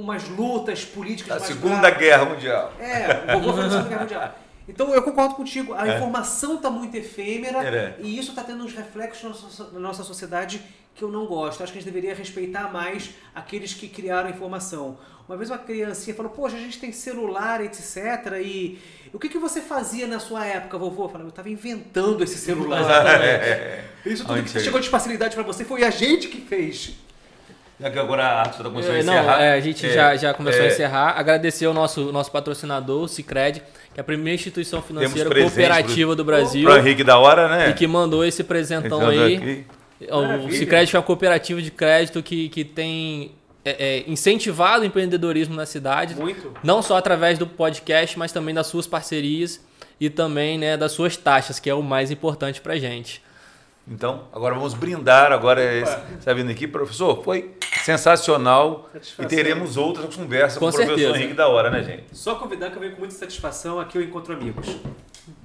Speaker 2: umas lutas políticas
Speaker 3: A
Speaker 2: mais
Speaker 3: Segunda
Speaker 2: graves.
Speaker 3: Guerra Mundial.
Speaker 2: É, o vovô foi na Segunda Guerra Mundial. Então eu concordo contigo, a
Speaker 3: É.
Speaker 2: informação está muito efêmera
Speaker 3: É.
Speaker 2: e isso está tendo uns reflexos na nossa, na nossa sociedade que eu não gosto. Acho que a gente deveria respeitar mais aqueles que criaram a informação. Uma vez uma criancinha falou, poxa, a gente tem celular, etc. E o que, que você fazia na sua época, vovô? Eu falei, eu estava inventando esse celular.
Speaker 3: É,
Speaker 2: Isso tudo que chegou de facilidade para você foi a gente que fez.
Speaker 3: é. Agora a arte está começando a
Speaker 1: É, não,
Speaker 3: encerrar.
Speaker 1: é, a gente
Speaker 3: É,
Speaker 1: já, já começou
Speaker 3: é,
Speaker 1: a encerrar. Agradecer ao nosso, nosso patrocinador, o Cicred, que é a primeira instituição financeira cooperativa do Brasil
Speaker 3: Para o Henrique da hora, né?
Speaker 1: e que mandou esse presentão
Speaker 3: Então,
Speaker 1: aí.
Speaker 3: aqui.
Speaker 1: O. Cicred é uma cooperativa de crédito que, que tem é, é, incentivado o empreendedorismo na cidade.
Speaker 2: Muito.
Speaker 1: Não só através do podcast, mas também das suas parcerias e também né, das suas taxas, que é o mais importante pra gente.
Speaker 3: Então, agora vamos brindar. Agora, está vindo aqui, professor, foi sensacional. E teremos outras conversas com,
Speaker 1: Com
Speaker 3: o professor. Henrique da hora, né, gente?
Speaker 2: Só convidar que eu venho com muita satisfação. Aqui eu encontro amigos.